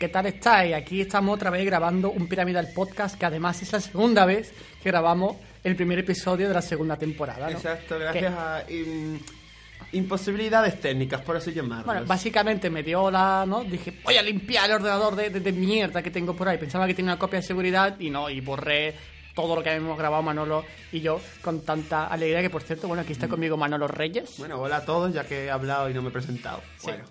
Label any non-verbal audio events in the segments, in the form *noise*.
¿qué tal estáis? Aquí estamos otra vez grabando un Piramidal Podcast, que además es la segunda vez que grabamos el primer episodio de la segunda temporada. ¿no? Exacto, gracias a im- imposibilidades técnicas, por así llamarlo. Bueno, básicamente me dio la, ¿no? Dije, voy a limpiar el ordenador de, de- de mierda que tengo por ahí. Pensaba que tenía una copia de seguridad y no, y borré todo lo que habíamos grabado Manolo y yo con tanta alegría que, por cierto, bueno, aquí está conmigo Manolo Reyes. Bueno, hola a todos, ya que he hablado y no me he presentado. Sí. Bueno,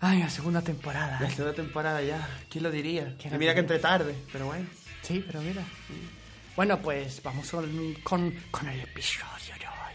Ay, la segunda temporada. la segunda temporada ya, ¿quién lo diría? ¿Quién Y lo mira que entre tarde, pero bueno. Sí, pero mira. Bueno, pues vamos con, con, con el episodio de hoy.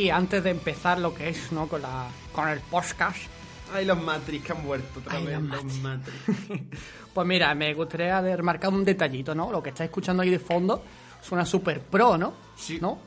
Y antes de empezar lo que es, ¿no? Con, la, con el podcast, Ay, los Matrix que han muerto otra Ay, vez, los los Matrix. *laughs* pues mira, me gustaría remarcar un detallito, ¿no? Lo que estáis escuchando ahí de fondo suena super pro, ¿no? Sí. ¿No?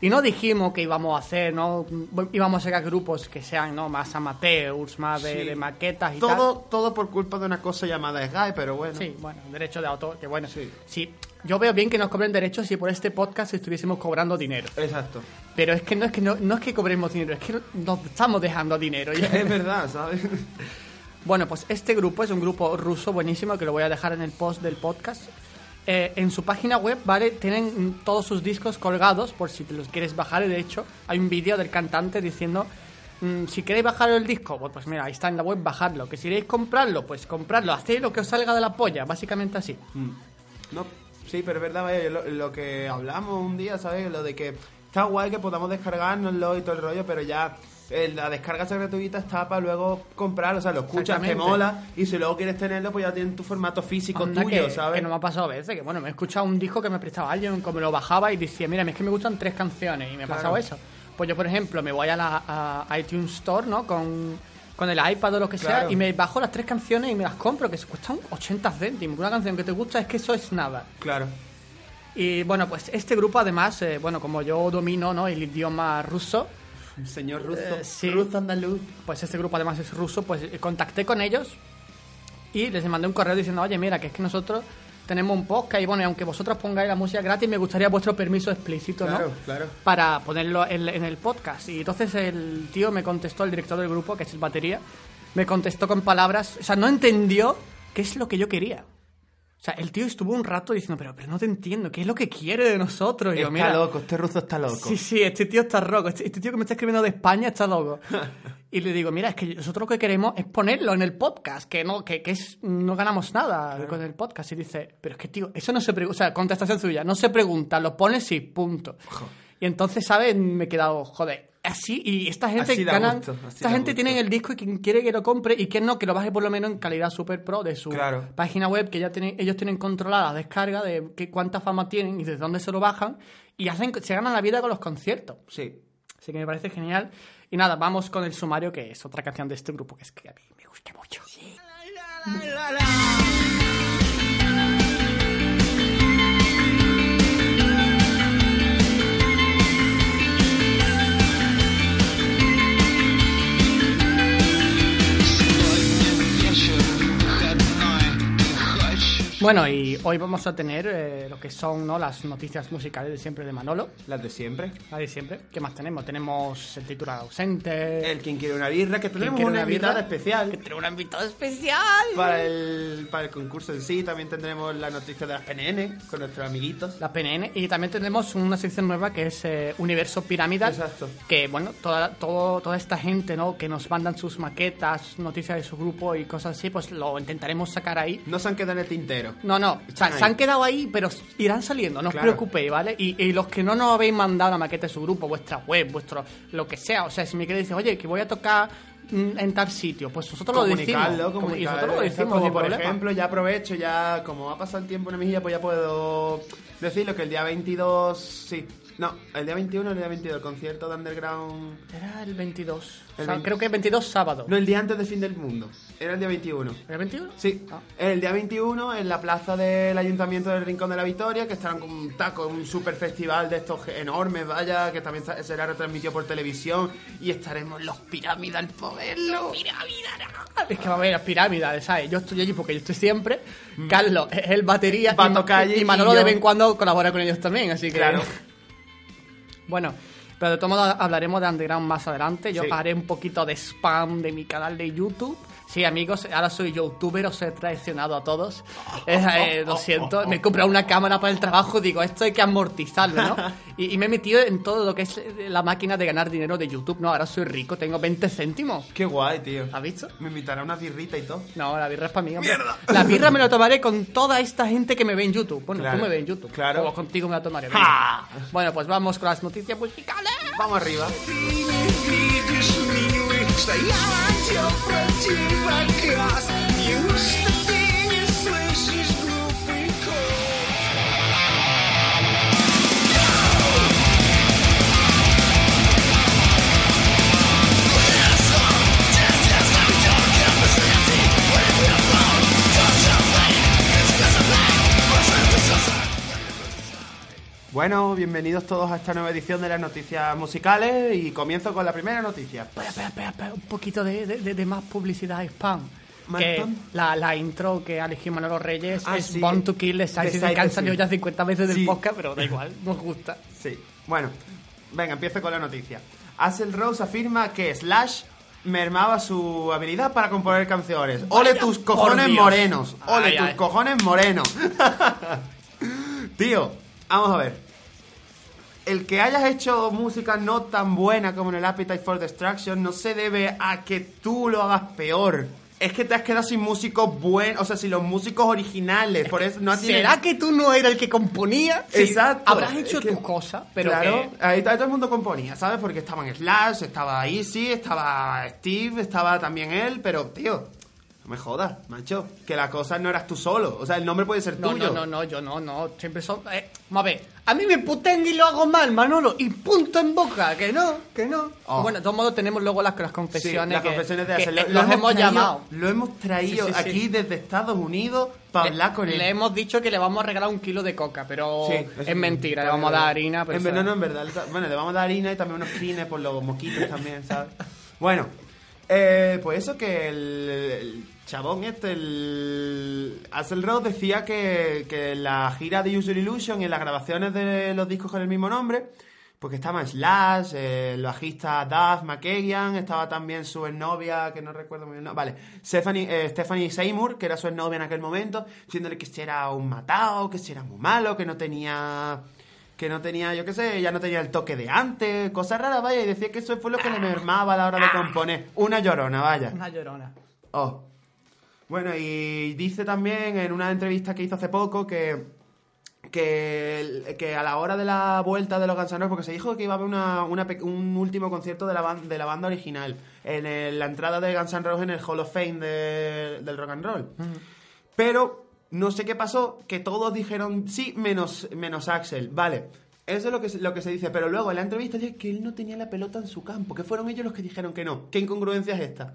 Y no dijimos que íbamos a hacer, ¿no? Íbamos a sacar grupos que sean, ¿no? Más amateurs, más de, Sí. de maquetas y tal. todo, todo por culpa de una cosa llamada Sky, pero bueno. Sí, bueno, derecho de autor, que bueno, Sí. sí. Yo veo bien que nos cobren derechos si por este podcast estuviésemos cobrando dinero. Exacto. Pero es que no es que no, no es que cobremos dinero, es que nos estamos dejando dinero. ya. *laughs* Es verdad, ¿sabes? *laughs* Bueno, pues este grupo es un grupo ruso buenísimo que lo voy a dejar en el post del podcast. Eh, en su página web, ¿vale? Tienen todos sus discos colgados por si te los quieres bajar. Y de hecho, hay un vídeo del cantante diciendo: mm, Si queréis bajar el disco, pues, pues mira, ahí está en la web, bajadlo. Que si queréis comprarlo, pues comprarlo. Hacéis lo que os salga de la polla, básicamente así. Mm. No, sí, pero es verdad, vaya, lo, lo que hablamos un día, ¿sabes? Lo de que está guay que podamos descargárnoslo y todo el rollo, pero ya eh, la descarga esa gratuita está para luego comprarlo, o sea, lo escuchas, te mola, y si luego quieres tenerlo, pues ya tienes tu formato físico Anda tuyo, que, ¿sabes? que no me ha pasado a veces, que bueno, me he escuchado un disco que me prestaba alguien, como lo bajaba y decía, mira, es que me gustan tres canciones y me ha Claro. pasado eso. Pues yo, por ejemplo, me voy a la a iTunes Store, ¿no? Con, con el iPad o lo que sea Claro. y me bajo las tres canciones y me las compro, que se cuestan 80 céntimos. Una canción que te gusta es que eso es nada. Claro. Y bueno, pues este grupo además, eh, bueno, como yo domino, ¿no? El idioma ruso, Señor Russo. Eh, sí. Russo andaluz. pues este grupo además es ruso, pues eh, contacté con ellos y les mandé un correo diciendo, oye, mira, que es que nosotros tenemos un podcast y bueno, aunque vosotros pongáis la música gratis, me gustaría vuestro permiso explícito, Claro, ¿no? claro. Para ponerlo en, en el podcast. Y entonces el tío me contestó, el director del grupo, que es el batería, me contestó con palabras, o sea, no entendió qué es lo que yo quería. O sea, el tío estuvo un rato diciendo, pero, pero no te entiendo, ¿qué es lo que quiere de nosotros? Y yo, Está mira, loco, este ruso está loco. Sí, sí, este tío está loco. Este, este tío que me está escribiendo de España está loco. *laughs* Y le digo, mira, es que nosotros lo que queremos es ponerlo en el podcast, que no, que, que es, no ganamos nada con el podcast. Y dice, pero es que, tío, eso no se pregunta. O sea, contestación suya, no se pregunta, lo pones y punto. Y entonces, ¿sabes? Me he quedado, joder, así. Y esta gente Así ganan. gusto, esta gente tiene el disco y quien quiere que lo compre y quien no, que lo baje por lo menos en calidad super pro de su Claro. página web, que ya tienen, ellos tienen controlada la descarga de qué, cuánta fama tienen y desde dónde se lo bajan. Y hacen, se ganan la vida con los conciertos. Sí. Así que me parece genial. Y nada, vamos con el sumario, que es otra canción de este grupo, que es que a mí me gusta mucho. Bueno, y hoy vamos a tener eh, lo que son ¿no? las noticias musicales de siempre de Manolo. Las de siempre. La de siempre. ¿Qué más tenemos? Tenemos el titular ausente. El quien quiere una birra, que tenemos una una birra? invitada especial. Que tenemos un invitado especial. Para el, para el concurso en sí también tendremos la noticia de las PNN con nuestros amiguitos. La PNN. Y también tenemos una sección nueva que es eh, Universo Piramidal. Exacto. Que, bueno, toda, todo, toda esta gente, ¿no? Que nos mandan sus maquetas, noticias de su grupo y cosas así, pues lo intentaremos sacar ahí. No se han quedado en el tintero. No, no, o sea, se han quedado ahí, pero irán saliendo, no os preocupéis, ¿vale? Y, y los que no nos habéis mandado la maqueta de su grupo, vuestra web, vuestro lo que sea, o sea, si me queréis decir, oye, que voy a tocar mm, en tal sitio, pues nosotros lo decimos. y nosotros lo decimos, como por problema. ejemplo, ya aprovecho, ya como ha pasado el tiempo en mejilla, pues ya puedo decirlo que el día 22, sí, No, el día 21 o el día 22, el concierto de Underground... Era el 22. El O sea, 20. creo que el 22 sábado. No, el día antes del fin del mundo. Era el día 21. ¿Era el 21? Sí, Ah. el día 21 en la plaza del Ayuntamiento del Rincón de la Victoria, que estarán con un taco, un super festival de estos enormes, vaya, que también será retransmitido por televisión y estaremos los pirámides al poderlo. Es que va a haber pirámides, ¿sabes? Yo estoy allí porque yo estoy siempre. Carlos es el batería a y, allí y Manolo y de vez en cuando colabora con ellos también, así que. Claro. *laughs* Bueno, pero de todo modo hablaremos de Underground más adelante. Yo Sí. haré un poquito de spam de mi canal de YouTube. Sí, amigos, ahora soy youtuber, os he traicionado a todos. Eh, lo siento, me he comprado una cámara para el trabajo, digo, esto hay que amortizarlo, ¿no? *laughs* Y, y me he metido en todo lo que es eh, la máquina de ganar dinero de YouTube, ¿no? Ahora soy rico, tengo 20 céntimos. Qué guay, tío. ¿Has visto? Me invitará una birrita y todo. No, la birra es para mí, hombre. La birra me la tomaré con toda esta gente que me ve en YouTube. Bueno, Claro, tú me ves en YouTube. claro. O contigo me la tomaré. ¡Ja! Bueno, pues vamos con las noticias musicales. Vamos arriba. Wiecznej. Ja mam cię opręciła Bueno, bienvenidos todos a esta nueva edición de las noticias musicales y comienzo con la primera noticia. Espera, espera, espera, espera, un poquito de, de- de- de más publicidad spam. ¿Más que spam? La, la intro que ha elegido Manolo Reyes Ah, es sí. Born to Kill De Size que han the salido ya 50 veces del Sí. podcast, pero da igual, *laughs* nos gusta. Sí, bueno, venga, empiezo con la noticia. Axel Rose afirma que Slash mermaba su habilidad para componer canciones. ¡Ole tus cojones morenos! ¡Ole Ay, tus ay. cojones morenos! *laughs* Tío, vamos a ver. El que hayas hecho música no tan buena como en el Appetite for Destruction no se debe a que tú lo hagas peor. Es que te has quedado sin músicos buenos, o sea, sin los músicos originales. Por eso no ¿Será que tú no eras el que componía? Sí, Exacto. Habrás Es hecho que- tus cosas, pero claro, que- ahí, ahí todo el mundo componía, ¿sabes? Porque estaban Slash, estaba Easy, estaba Steve, estaba también él, pero, tío, no me jodas, macho, que la cosa no eras tú solo. O sea, el nombre puede ser No, tuyo. no, no, no, yo no, no. Siempre son. Eh, vamos a ver. A mí me puteen y lo hago mal, Manolo. Y punto en boca. Que no, que no. Oh. Bueno, de todos modos tenemos luego las, las Sí, confesiones. las que- confesiones de eh, Lo- los lo hemos traído- llamado. Lo hemos traído Sí, sí, sí. aquí desde Estados Unidos para hablar con él. Le hemos dicho que le vamos a regalar un kilo de coca, pero Sí, es mentira. Le sí. vamos a dar harina. Pero en verdad, no, en verdad. Bueno, le vamos a dar harina y también unos crines por los moquitos también, ¿sabes? Bueno, eh, pues eso que el, el chabón este, el Axel Rose decía que, que en la gira de User Illusion y en las grabaciones de los discos con el mismo nombre, porque estaba Slash, eh, el bajista Duff McKagan, estaba también su exnovia, que no recuerdo muy bien, no, vale, Stephanie, eh, Stephanie Seymour, que era su exnovia en aquel momento, diciéndole que si era un matado, que si era muy malo, que no tenía que no tenía, yo qué sé, ya no tenía el toque de antes, cosas raras, vaya, y decía que eso fue lo que le mermaba a la hora de componer. Una llorona, vaya. Una llorona. Oh. Bueno, y dice también en una entrevista que hizo hace poco que, que, que a la hora de la vuelta de los Guns N' Roses, porque se dijo que iba a haber una, una un último concierto de la, de la banda original, en el- la entrada de Guns N' Roses en el Hall of Fame de- del rock and roll. Pero no sé qué pasó, que todos dijeron sí, menos, menos Axel. Vale, eso es lo que, se- lo que se dice. Pero luego en la entrevista dice que él no tenía la pelota en su campo, que fueron ellos los que dijeron que no. ¿Qué incongruencia es esta?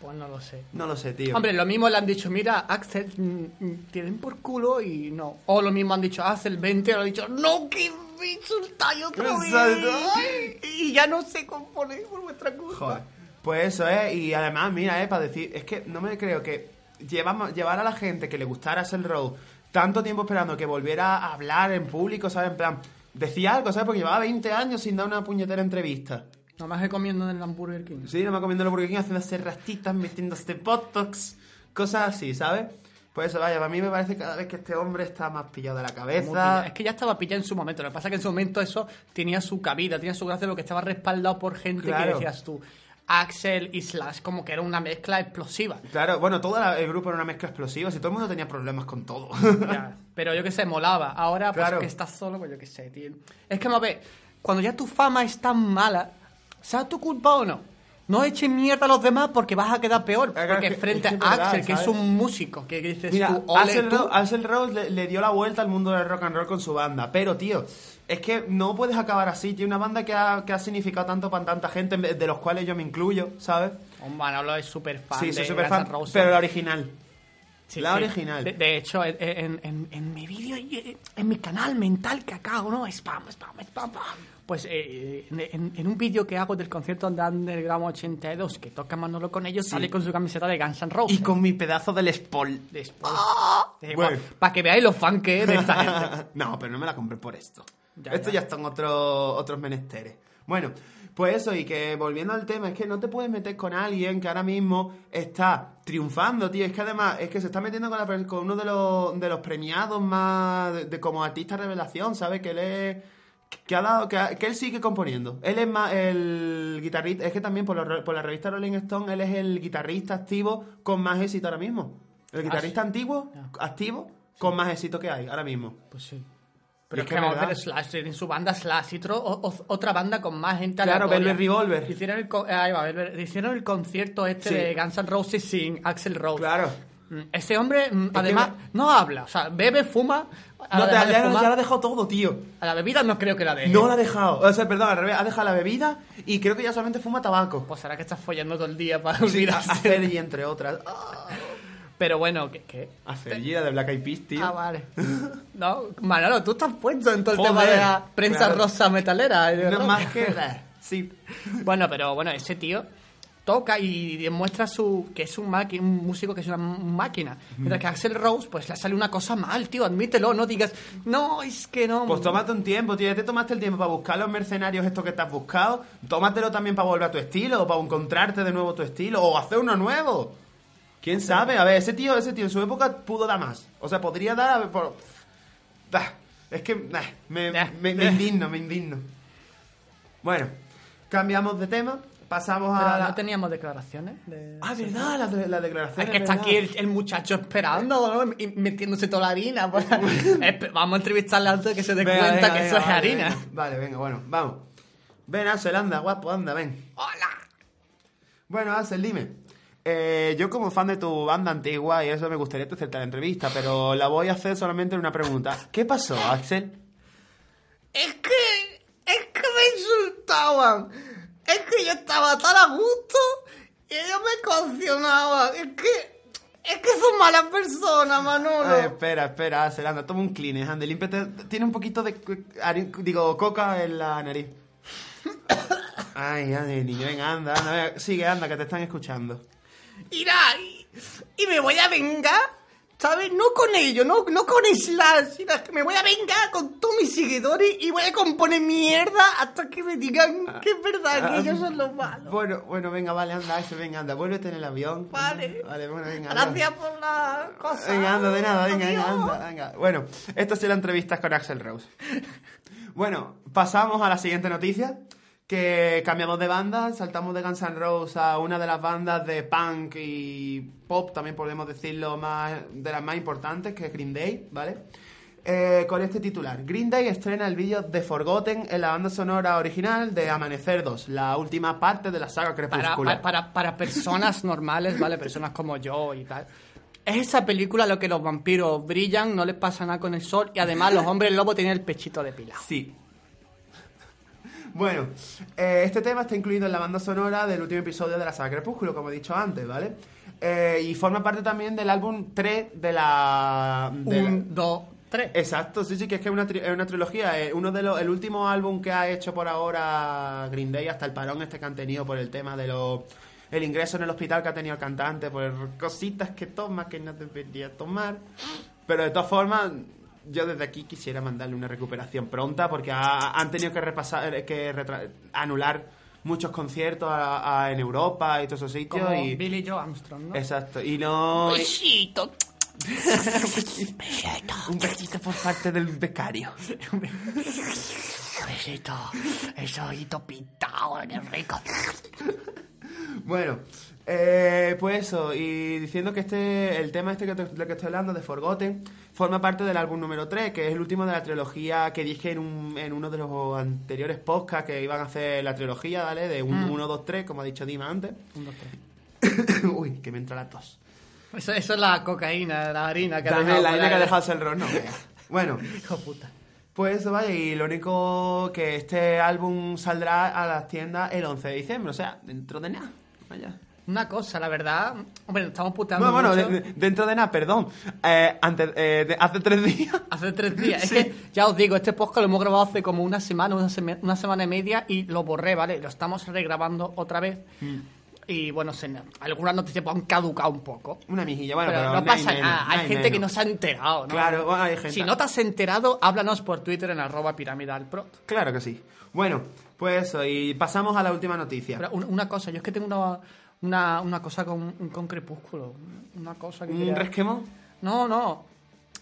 Pues no lo sé. No lo sé, tío. Hombre, lo mismo le han dicho, mira, Axel, mm, mm, tienen por culo y no. O lo mismo han dicho, Axel, 20, o lo han dicho, no, que me insultáis otra vez. Ay, Y ya no sé componer por vuestra culpa. Joder. Pues eso es, y además, mira, eh, para decir, es que no me creo que llevamos, llevar a la gente que le gustara el Road tanto tiempo esperando que volviera a hablar en público, ¿sabes? En plan, decía algo, ¿sabes? Porque llevaba 20 años sin dar una puñetera entrevista. Nomás he comiendo en el Hamburger King. Sí, no me comiendo el Burger King, haciéndose rastitas, metiéndose botox, cosas así, ¿sabes? Pues eso, vaya, para mí me parece que cada vez que este hombre está más pillado de la cabeza. Es que ya estaba pillado en su momento. Lo que pasa es que en su momento eso tenía su cabida, tenía su gracia, porque estaba respaldado por gente Claro. que decías tú, Axel y Slash, como que era una mezcla explosiva. Claro, bueno, todo el grupo era una mezcla explosiva, si todo el mundo tenía problemas con todo. Ya, Pero yo que sé, molaba. Ahora, pues Claro. que estás solo, pues yo que sé, tío. Es que, a ver, cuando ya tu fama es tan mala, sea tu culpa o no, no eches mierda a los demás porque vas a quedar peor. Porque es que- frente que es a verdad, Axel, que es ¿sabes? un músico, que dices Mira, tú, ole Axel, tú. Ro- Axl Rose le, le dio la vuelta al mundo del rock and roll con su banda. Pero, tío, es que no puedes acabar así. Tiene una banda que ha, que ha significado tanto para tanta gente, de los cuales yo me incluyo, ¿sabes? Oh, Manolo es súper fan sí, soy súper fan, Roses. pero la original. Sí, la sí. original. De, de hecho, en, en- en- en mi vídeo, en mi canal mental cacao, ¿no? Spam, spam, spam, spam. Pues eh, en, en- en un vídeo que hago del concierto de Underground 82, que toca Manolo con ellos, sale con su camiseta de Guns N' Roses. Y con mi pedazo del Spol. Después. Bueno. Para que veáis los fans que es de esta *laughs* gente. no, pero no me la compré por esto. Ya, esto ya. ya, están otros otros menesteres. Bueno, pues eso, y que volviendo al tema, es que no te puedes meter con alguien que ahora mismo está triunfando, tío. Es que además, es que se está metiendo con, la con uno de los, de los premiados más de, de como artista revelación, ¿sabes? Que él es. Que, ha dado, que, que él sigue componiendo. Él es más el guitarrista. Es que también por, la revista Rolling Stone, él es el guitarrista activo con más éxito ahora mismo. El guitarrista antiguo, activo, con más éxito que hay ahora mismo. Pues sí. Pero es que vamos a ver Slash en su banda Slash y otro- o- o- otra banda con más gente Claro. Velvet Revolver. Hicieron el, co- ahí va, Velvet- hicieron el concierto este Sí. de Guns N' Roses sin Axel Rose. Claro. Mm, Ese hombre, mm, que además, no habla. O sea, bebe, fuma. No, la te, de ya, ya lo ha dejado todo, tío. A la bebida no creo que la deje. No la ha dejado. O sea, perdón, al revés. Ha dejado la bebida y creo que ya solamente fuma tabaco. Pues será que estás follando todo el día para Sí, a, olvidarse. a Fergie, entre otras. Ah, *laughs* Pero bueno, ¿qué? qué? A Fergie, la de Black Eyed Peas, tío. Ah, vale. *laughs* No, Manolo, tú estás puesto en todo el Joder, tema de la prensa claro. rosa metalera. y de No más que... Sí. Bueno, pero bueno, ese tío toca y demuestra su que es un, maqui- un músico que es una máquina. Mientras que Axel Rose, pues le sale una cosa mal, tío, admítelo, no digas, no, es que no. Pues tómate un tiempo, tío. Ya te tomaste el tiempo para buscar los mercenarios estos que te has buscado. Tómatelo también para volver a tu estilo, o para encontrarte de nuevo tu estilo, o hacer uno nuevo. ¿Quién sabe? A ver, ese tío, ese tío en su época pudo dar más. O sea, podría dar... a ver, por... Ah, es que me, me- me indigno, me indigno. Bueno, cambiamos de tema. Pasamos Pero a... la- no teníamos declaraciones. de- Ah, ¿verdad? La, de- la declaración. Es que está aquí el, el muchacho esperando, ¿no? Y metiéndose toda la harina. pues. *laughs* Vamos a entrevistarle antes de que se dé Venga, cuenta venga, que venga, eso es harina. Vale, venga, bueno, vamos. Ven, Axel, anda, guapo, anda, ven. ¡Hola! Bueno, Axel, dime. Eh, yo como fan de tu banda antigua y eso me gustaría hacerte la entrevista, pero la voy a hacer solamente en una pregunta. ¿Qué pasó, Axel? Es que. Es que me insultaban. Es que yo estaba tan a gusto y ellos me condicionaban. Es que. Es que son malas personas, Manolo. Ay, espera, espera, anda, toma un clean, ande, límpiate. Tiene un poquito de, digo, coca en la nariz. *coughs* Ay, ay, niño, venga, anda, anda, venga, sigue, anda, que te están escuchando. Irá, y, y me voy a vengar, ¿sabes? No con ellos, no, no con Slash, sino que me voy a vengar con todos mis seguidores y voy a componer mierda hasta que me digan que es verdad, que ellos son los malos. Bueno, bueno, venga, vale, anda, Axel, venga, anda, vuélvete en el avión. Vale. Vale, bueno, venga. anda. Gracias por la cosa. Venga, anda, de nada, venga, venga, anda, venga. Bueno, esto será entrevistas con Axel Rose. Bueno, pasamos a la siguiente noticia. Que cambiamos de banda, saltamos de Guns N' Roses a una de las bandas de punk y pop, también podemos decirlo, más de las más importantes, que es Green Day, ¿vale? Eh, con este titular. Green Day estrena el vídeo de Forgotten en la banda sonora original de Amanecer 2, la última parte de la saga Para, Crepúscular. para, para, para personas normales, ¿vale? Personas como yo y tal. Es esa película lo que los vampiros brillan, no les pasa nada con el sol y además los hombres lobo tienen el pechito depilado. Sí. Bueno, eh, este tema está incluido en la banda sonora del último episodio de la saga Crepúsculo, como he dicho antes, ¿vale? Eh, y forma parte también del álbum 3 de la... de la- Un, dos, tres. Exacto, sí, sí, que es que es una, tri- es una trilogía. eh, uno de los, el último álbum que ha hecho por ahora Green Day, hasta el parón este que han tenido por el tema de los el ingreso en el hospital que ha tenido el cantante, por cositas que toma que no debería tomar. Pero de todas formas, yo desde aquí quisiera mandarle una recuperación pronta porque ha- han tenido que repasar, eh, que anular muchos conciertos a- a- en Europa y todos esos sitios. Como y, Billy Joe Armstrong, ¿no? Exacto, y no... Besito. *laughs* Un besito por parte del becario. Besito. Eso ojito pintado, qué rico. Bueno, Eh, pues eso, y diciendo que este, el tema este que te, lo que estoy hablando, de Forgotten, forma parte del álbum número 3, que es el último de la trilogía que dije en, un- en uno de los anteriores podcasts que iban a hacer la trilogía, ¿vale? De 1, 2, 3, como ha dicho Dima antes. Un, dos, tres. *coughs* Uy, que me entra la tos. Eso, eso es la cocaína, la harina que ha Dame dejado la harina que ha dejado el ron, no. *laughs* Bueno, Hijo puta. pues eso vaya, y lo único que este álbum saldrá a las tiendas el 11 de diciembre, o sea, dentro de nada. Vaya. Una cosa, la verdad. Hombre, estamos puteando. Bueno, bueno, mucho. de- de- dentro de nada, perdón. Eh, antes, eh, de- hace tres días. *laughs* Hace tres días. Sí. Es que, ya os digo, este podcast lo hemos grabado hace como una semana, una, seme- una semana y media y lo borré, ¿vale? Lo estamos regrabando otra vez. Mm. Y bueno, se, algunas noticias pues, han caducado un poco. Una mijilla, bueno, pero, pero, no pasa nada. Hay hay gente que no se ha enterado, ¿no? Claro, bueno, hay gente. Si no te has enterado, háblanos por Twitter en arroba piramidalprot. Claro que sí. Bueno, pues eso, y pasamos a la última noticia. Pero un- una cosa, yo es que tengo una, una, una cosa con, con Crepúsculo. Una cosa que... ¿Un quería- resquemón? No, no.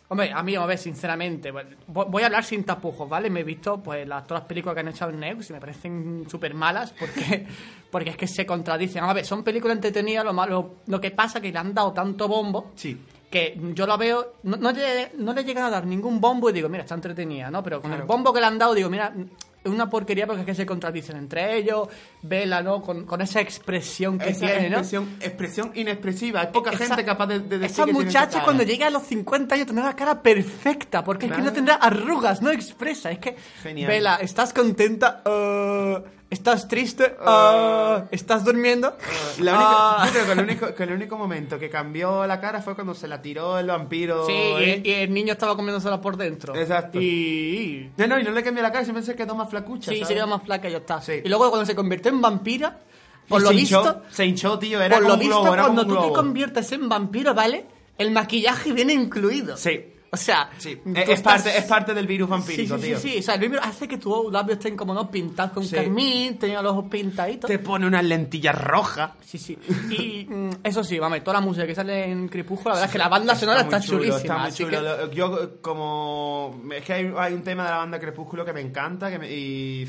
Hombre, a mí, a ver, sinceramente, vo- voy a hablar sin tapujos, ¿vale? Me he visto pues las, todas las películas que han hecho en Neus y me parecen súper malas porque, *laughs* porque es que se contradicen. A ver, son películas entretenidas, lo malo, lo que pasa que le han dado tanto bombo Sí. que yo lo veo, no, no, le, no le llegan a dar ningún bombo y digo, mira, está entretenida, ¿no? Pero con el bombo que le han dado, digo, mira, es una porquería porque es que se contradicen entre ellos, vela, ¿no? Con, con esa expresión que Esa tiene, ¿no? expresión, expresión inexpresiva. Hay poca Esa- gente capaz de, de decir Esa que muchacha cuando llegue a los 50 años tendrá la cara perfecta, porque es que no tendrá arrugas, no expresa. Es que, Genial. Vela, ¿estás contenta? Uh, ¿Estás triste? Uh, ¿Estás durmiendo? La única- Ah. yo creo que el, único, que el único momento que cambió la cara fue cuando se la tiró el vampiro. Sí, ¿eh? y, y el niño estaba comiéndosela por dentro. Exacto. Y... No, no, y no le cambió la cara, siempre se quedó más flacucha. Sí, ¿sabes? se quedó más flaca y ya está. Sí. Y luego cuando se convirtió en vampira, por Y lo se visto... hinchó, se hinchó, tío, era por como lo un globo, visto, era como cuando un tú te globo. conviertes en vampiro, ¿vale? El maquillaje viene incluido. Sí. O sea, Sí, tú es, estás- parte, es parte del virus vampírico, sí, sí, tío. Sí, sí, o sea, el libro hace que tus labios estén como no pintados con carmín, tengan los ojos pintaditos. Te pone unas lentillas rojas. Sí, sí. Y mm, eso sí, vamos, toda la música que sale en Crepúsculo, la verdad es que la banda sonora está, chulo, chulísima. Está muy chulo. que- Yo como... Es que hay, hay un tema de la banda Crepúsculo que me encanta que me- y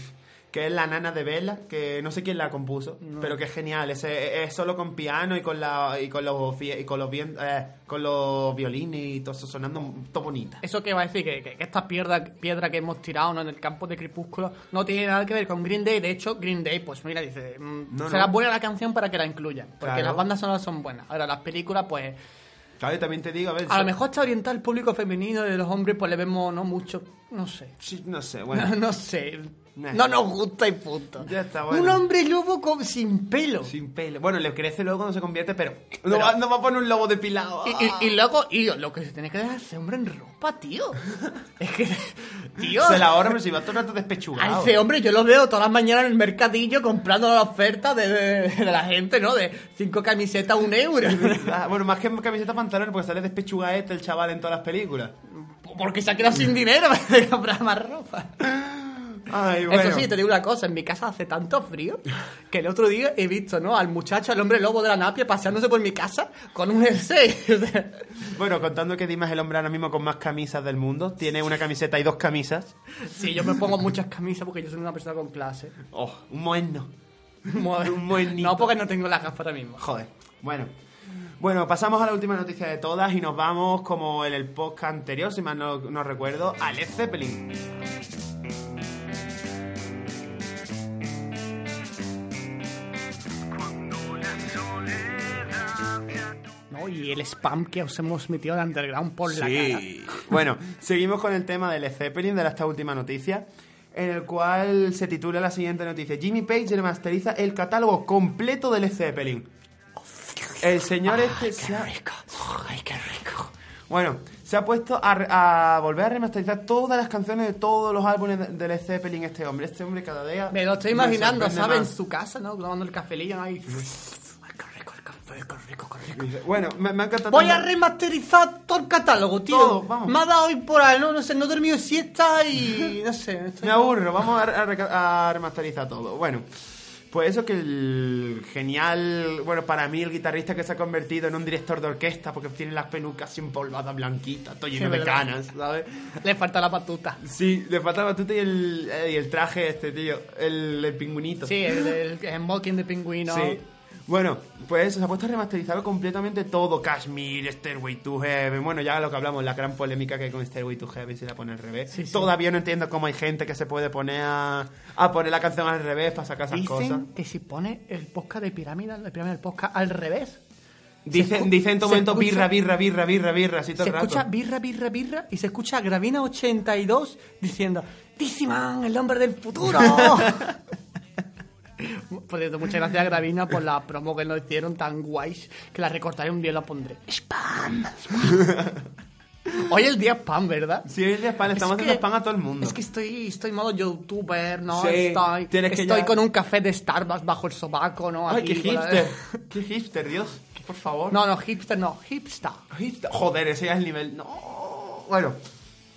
que es la nana de Vela, que no sé quién la compuso, pero que es genial. Es, es solo con piano y con la y con los y con los eh, con los violines y todo eso sonando todo bonita. Eso que va a decir que, que- que esta piedra, piedra que hemos tirado ¿no? en el campo de Crepúsculo no tiene nada que ver con Green Day. De hecho, Green Day, pues mira, dice, mm, No, será no. buena la canción para que la incluyan. Porque Claro. las bandas sonoras son buenas. Ahora, las películas, pues Claro, también te digo, a ver... a lo mejor está orientada al público femenino de los hombres, pues le vemos no mucho, no sé. Sí, no sé, bueno. *laughs* No, sé. Nah. No nos gusta y punto. Ya está, bueno. Un hombre lobo con, sin pelo. Sin pelo. Bueno, le crece luego cuando se convierte, pero no, va, no va a poner un lobo depilado. Y, y, y luego, y lo que se tiene que dejar ese hombre en ropa, tío. *laughs* Es que, tío. Se la ahorra, pero si va todo el rato A despechugado. ese hombre yo lo veo todas las mañanas en el mercadillo comprando la oferta de, de- de la gente, ¿no? De cinco camisetas a un euro. Bueno, más que camiseta pantalones, porque sale despechugadete el chaval en todas las películas. Porque se ha quedado sin dinero para *laughs* comprar más ropa. *laughs* Ay, bueno. Eso sí, te digo una cosa, en mi casa hace tanto frío que el otro día he visto, ¿no? Al muchacho, al hombre lobo de la napia, paseándose por mi casa con un jersey. *laughs* Bueno, contando que Dima es el hombre ahora mismo con más camisas del mundo. Tiene una camiseta y dos camisas. sí, yo me pongo muchas camisas porque yo soy una persona con clase. Oh, un moeno. Moda. Un moenito. No, porque no tengo las gafas ahora mismo. Joder. Bueno. Bueno, pasamos a la última noticia de todas y nos vamos, como en el podcast anterior, si mal no, no recuerdo, a Led Zeppelin. Y el spam que os hemos metido de underground por la cara. Bueno, *laughs* seguimos con el tema de Led Zeppelin, de esta última noticia, en el cual se titula la siguiente noticia. Jimmy Page remasteriza el catálogo completo de Led Zeppelin. El señor este se ha- rico. Ay, qué rico. Bueno, se ha puesto a, volver a remasterizar todas las canciones de todos los álbumes de, de Led Zeppelin este hombre. Este hombre cada día... Me lo estoy imaginando, ¿sabes? En su casa, ¿no? Tomando el cafelillo, ¿no? Ahí. Ay, qué rico el Bueno, me, me ha encantado... Voy a remasterizar todo el catálogo, tío. Todo, vamos. Me ha dado hoy por ahí, no, no sé, no he dormido siesta y no sé. *laughs* estoy- Me aburro, vamos a, a a remasterizar todo. Bueno, pues eso que el genial, bueno, para mí el guitarrista que se ha convertido en un director de orquesta porque tiene las pelucas empolvadas, blanquitas, todo lleno Sí, de verdad. canas, ¿sabes? Le falta la patuta. Sí, le falta la batuta y el, eh, y el traje este, tío, el, el pingüinito. Sí, el, el, el smoking de pingüino. Sí. Bueno, pues se ha puesto a remasterizar completamente todo. Kashmir, Stairway to Heaven. Bueno, ya lo que hablamos, la gran polémica que hay con Stairway to Heaven se la pone al revés. Sí, sí. Todavía no entiendo cómo hay gente que se puede poner a, a poner la canción al revés para sacar esas cosas. Dicen que si pone el podcast de pirámide, la pirámide del podcast al revés, Dicen, dicen en todo se momento escucha- birra, birra, birra, birra, birra, así todo se el rato. escucha birra, birra, birra y se escucha Gravina82 diciendo Diziman, el hombre del futuro. *laughs* *laughs* Por cierto, muchas gracias a Gravina por la promo que nos hicieron tan guays que la recortaré un día y la pondré. Spam. spam. Hoy el día spam, ¿verdad? Sí, hoy es de spam, estamos Es haciendo que- spam a todo el mundo. Es que estoy, estoy modo youtuber, ¿no? Sí, estoy estoy ya- con un café de Starbucks bajo el sobaco, ¿no? Ay, Aquí qué con la- hipster. Qué hipster, Dios. Por favor. No, no, hipster no, hipster. Hipster. Joder, ese ya es el nivel. No. Bueno.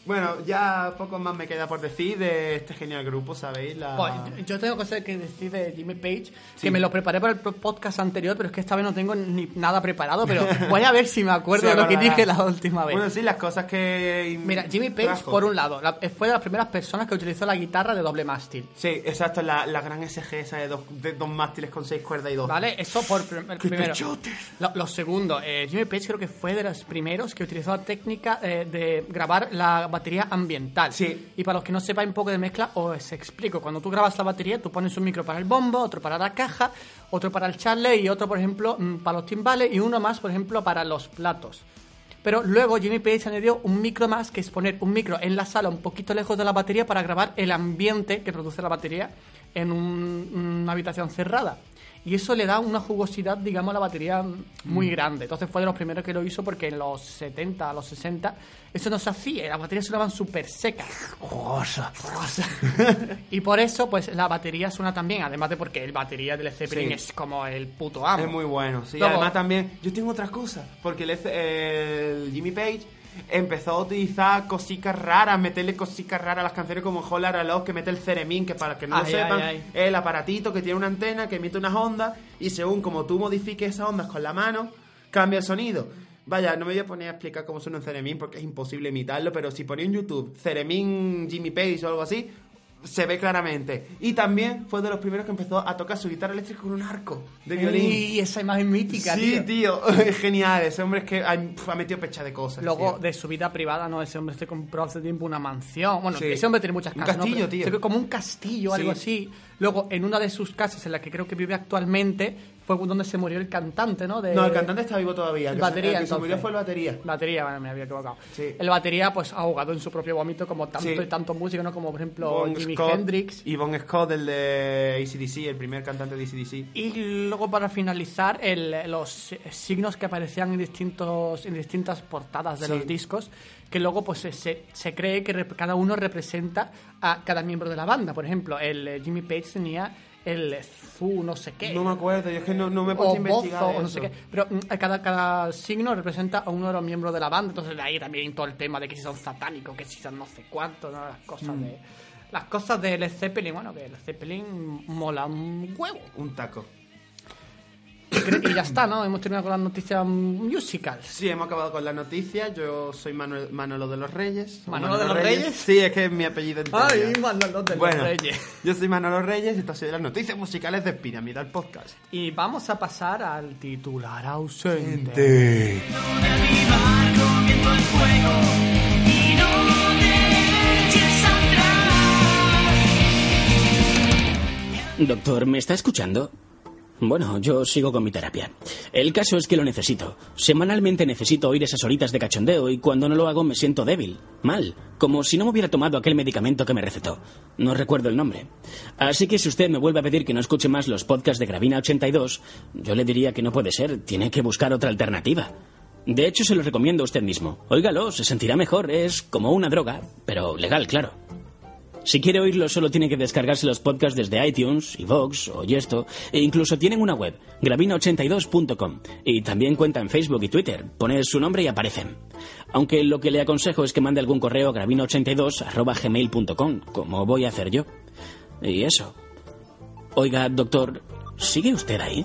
Bueno, ya poco más me queda por decir de este genial grupo, ¿sabéis? La... Pues, yo tengo cosas que decir de Jimmy Page, Sí. que me lo preparé para el podcast anterior, pero es que esta vez no tengo ni nada preparado, pero *laughs* voy a ver si me acuerdo Se de lo que dije la última vez. Bueno, sí, las cosas que. Mira, Jimmy Page, trajo. por un lado, la- fue de las primeras personas que utilizó la guitarra de doble mástil. Sí, exacto, la, la gran SG esa de dos, de dos mástiles con seis cuerdas y dos. ¿Vale? Eso por prim- el ¡Qué primero. Lo, lo segundo, eh, Jimmy Page creo que fue de los primeros que utilizó la técnica eh, de grabar la batería ambiental. Sí. Y para los que no sepan un poco de mezcla, os explico. Cuando tú grabas la batería, tú pones un micro para el bombo, otro para la caja, otro para el charle y otro, por ejemplo, mm, para los timbales y uno más, por ejemplo, para los platos. Pero luego Jimmy Page añadió un micro más, que es poner un micro en la sala un poquito lejos de la batería para grabar el ambiente que produce la batería en un- una habitación cerrada. Y eso le da una jugosidad, digamos, a la batería muy grande. Entonces fue de los primeros que lo hizo porque en los 70, a los 60, eso no se hacía. Las baterías sonaban súper secas. Jugosa. *laughs* y por eso, pues la batería suena también. Además de porque el batería del Zeppelin Sí. es como el puto amo. Es muy bueno, sí. Luego- Además también, yo tengo otra cosa, porque el, el Jimmy Page empezó a utilizar cositas raras, meterle cositas raras a las canciones como Holler a Love, que mete el Ceremín, que para que no Ay, lo sepan, ay. el aparatito que tiene una antena que emite unas ondas y según como tú modifiques esas ondas con la mano, cambia el sonido. Vaya, no me voy a poner a explicar cómo suena un Ceremín porque es imposible imitarlo, pero si ponía en YouTube Ceremín Jimmy Page o algo así, se ve claramente. Y también fue de los primeros que empezó a tocar su guitarra eléctrica con un arco de violín. Y esa imagen mítica, Sí, tío. tío, *laughs* genial. Ese hombre es que ha, ha metido pecha de cosas. Luego, tío. de su vida privada, no, ese hombre se compró hace tiempo una mansión. Bueno, Sí. ese hombre tiene muchas Un casas. ¿no? castillo, Pero tío. se ve como un castillo Sí. algo así. Luego, en una de sus casas, en la que creo que vive actualmente, fue donde se murió el cantante, ¿no? De, No, el cantante está vivo todavía. El que batería, se, el que se murió fue el batería. Batería, bueno, me había equivocado. Sí. El batería, pues, ahogado en su propio vómito, como tanto Sí. y tanto músico, ¿no? Como, por ejemplo, Bon Jimi Scott Hendrix. Y Bon Scott, el de ACDC, el primer cantante de ACDC. Y luego para finalizar, el- los signos que aparecían en distintos en distintas portadas de Sí. los discos, que luego pues se- se, cree que cada uno representa a cada miembro de la banda. Por ejemplo, el eh, Jimmy Page tenía el Zu no sé qué. No me acuerdo, yo es que no, no me he puesto o a investigar. Bozo, o no sé qué. Pero mm, cada, cada signo representa a uno de los miembros de la banda. Entonces de ahí también todo el tema de que si son satánicos, que si son no sé cuánto, ¿no? las cosas Mm. de... Las cosas de Led Zeppelin, bueno, que Led Zeppelin mola un huevo. Un taco. Y ya está, ¿no? Hemos terminado con las noticias musicals. Sí, hemos acabado con la noticia. Yo soy Manuel, Manolo de los Reyes. ¿Manolo de los Reyes? Sí, es que es mi apellido entero. Ay. Manolo de los bueno, Reyes. Yo soy Manolo Reyes y estas son las noticias musicales de Piramidal Podcast. Y vamos a pasar al titular ausente. Doctor, ¿me está escuchando? Bueno, yo sigo con mi terapia. El caso es que lo necesito. Semanalmente necesito oír esas horitas de cachondeo y cuando no lo hago me siento débil, mal, como si no me hubiera tomado aquel medicamento que me recetó. No recuerdo el nombre. Así que si usted me vuelve a pedir que no escuche más los podcasts de Gravina 82, yo le diría que no puede ser, tiene que buscar otra alternativa. De hecho, se lo recomiendo a usted mismo. Óigalo, se sentirá mejor, es como una droga, pero legal, claro. Si quiere oírlo, solo tiene que descargarse los podcasts desde iTunes, iVoox o Yesto, e incluso tienen una web, gravina82.com, y también cuenta en Facebook y Twitter. Pone su nombre y aparecen. Aunque lo que le aconsejo es que mande algún correo a gravina82.gmail.com, como voy a hacer yo. Y eso. Oiga, doctor, ¿sigue usted ahí?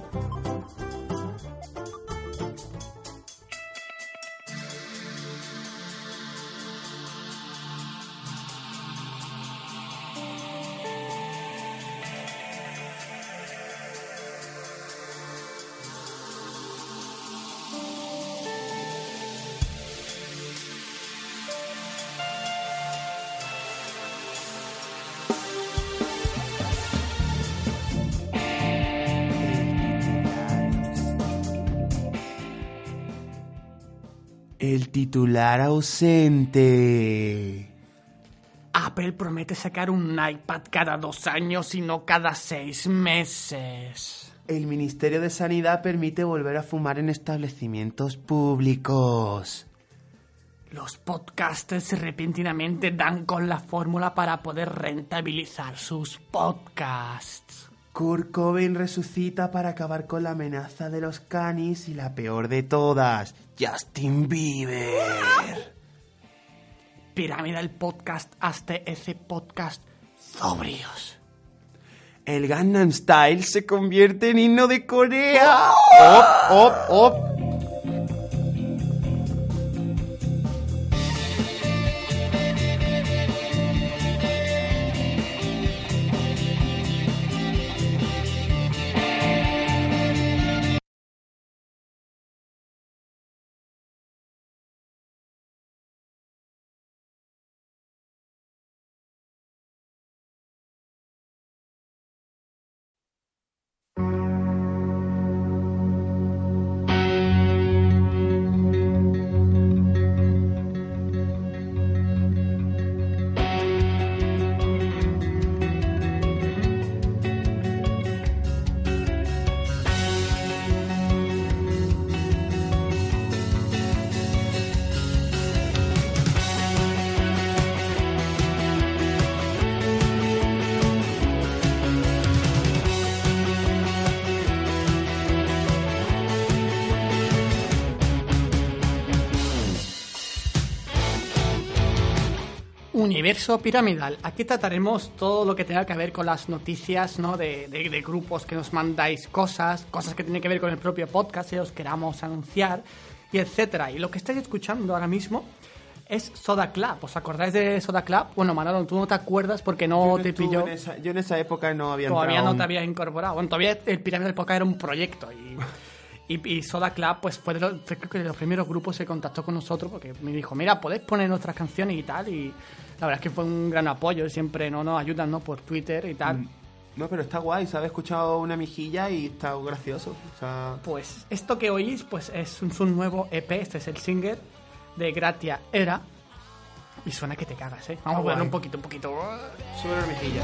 Titular ausente. Apple promete sacar un iPad cada dos años y no cada seis meses. El Ministerio de Sanidad permite volver a fumar en establecimientos públicos. Los podcasters repentinamente dan con la fórmula para poder rentabilizar sus podcasts. Kurt Cobain resucita para acabar con la amenaza de los canis y la peor de todas, Justin Bieber. Pirámide el podcast hasta ese podcast sobrios. El Gangnam Style se convierte en himno de Corea. ¡Op, op, op! Universo piramidal. Aquí trataremos todo lo que tenga que ver con las noticias, ¿no? De, de- de grupos que nos mandáis cosas, cosas que tienen que ver con el propio podcast, si os queramos anunciar, y etcétera. Y lo que estáis escuchando ahora mismo es Soda Club. ¿Os acordáis de Soda Club? Bueno, Manolo, tú no te acuerdas porque no, Yo no te pilló. en esa- yo en esa época no había Todavía no te habías incorporado. Bueno, todavía el Pirámide del Podcast era un proyecto y, *laughs* y, y Soda Club pues fue de, los, fue creo que de los primeros grupos que contactó con nosotros porque me dijo, mira, podéis poner nuestras canciones y tal y la verdad es que fue un gran apoyo, siempre no nos ayudan ¿no? por Twitter y tal. No, pero está guay, ¿sabes? He escuchado una mijilla y está gracioso. O sea, Pues esto que oís pues es un, su nuevo EP, este es el single de Gratia Era y suena que te cagas, ¿eh? Vamos a ponerlo guay. un poquito, un poquito. sube una mijilla.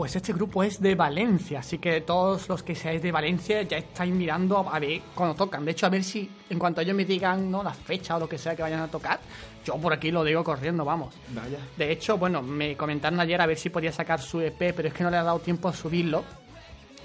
Pues este grupo es de Valencia, así que todos los que seáis de Valencia ya estáis mirando a ver cuando tocan. De hecho, a ver si en cuanto ellos me digan ¿no? la fecha o lo que sea que vayan a tocar, yo por aquí lo digo corriendo, vamos. Vaya. De hecho, bueno, me comentaron ayer a ver si podía sacar su EP, pero es que no le ha dado tiempo a subirlo.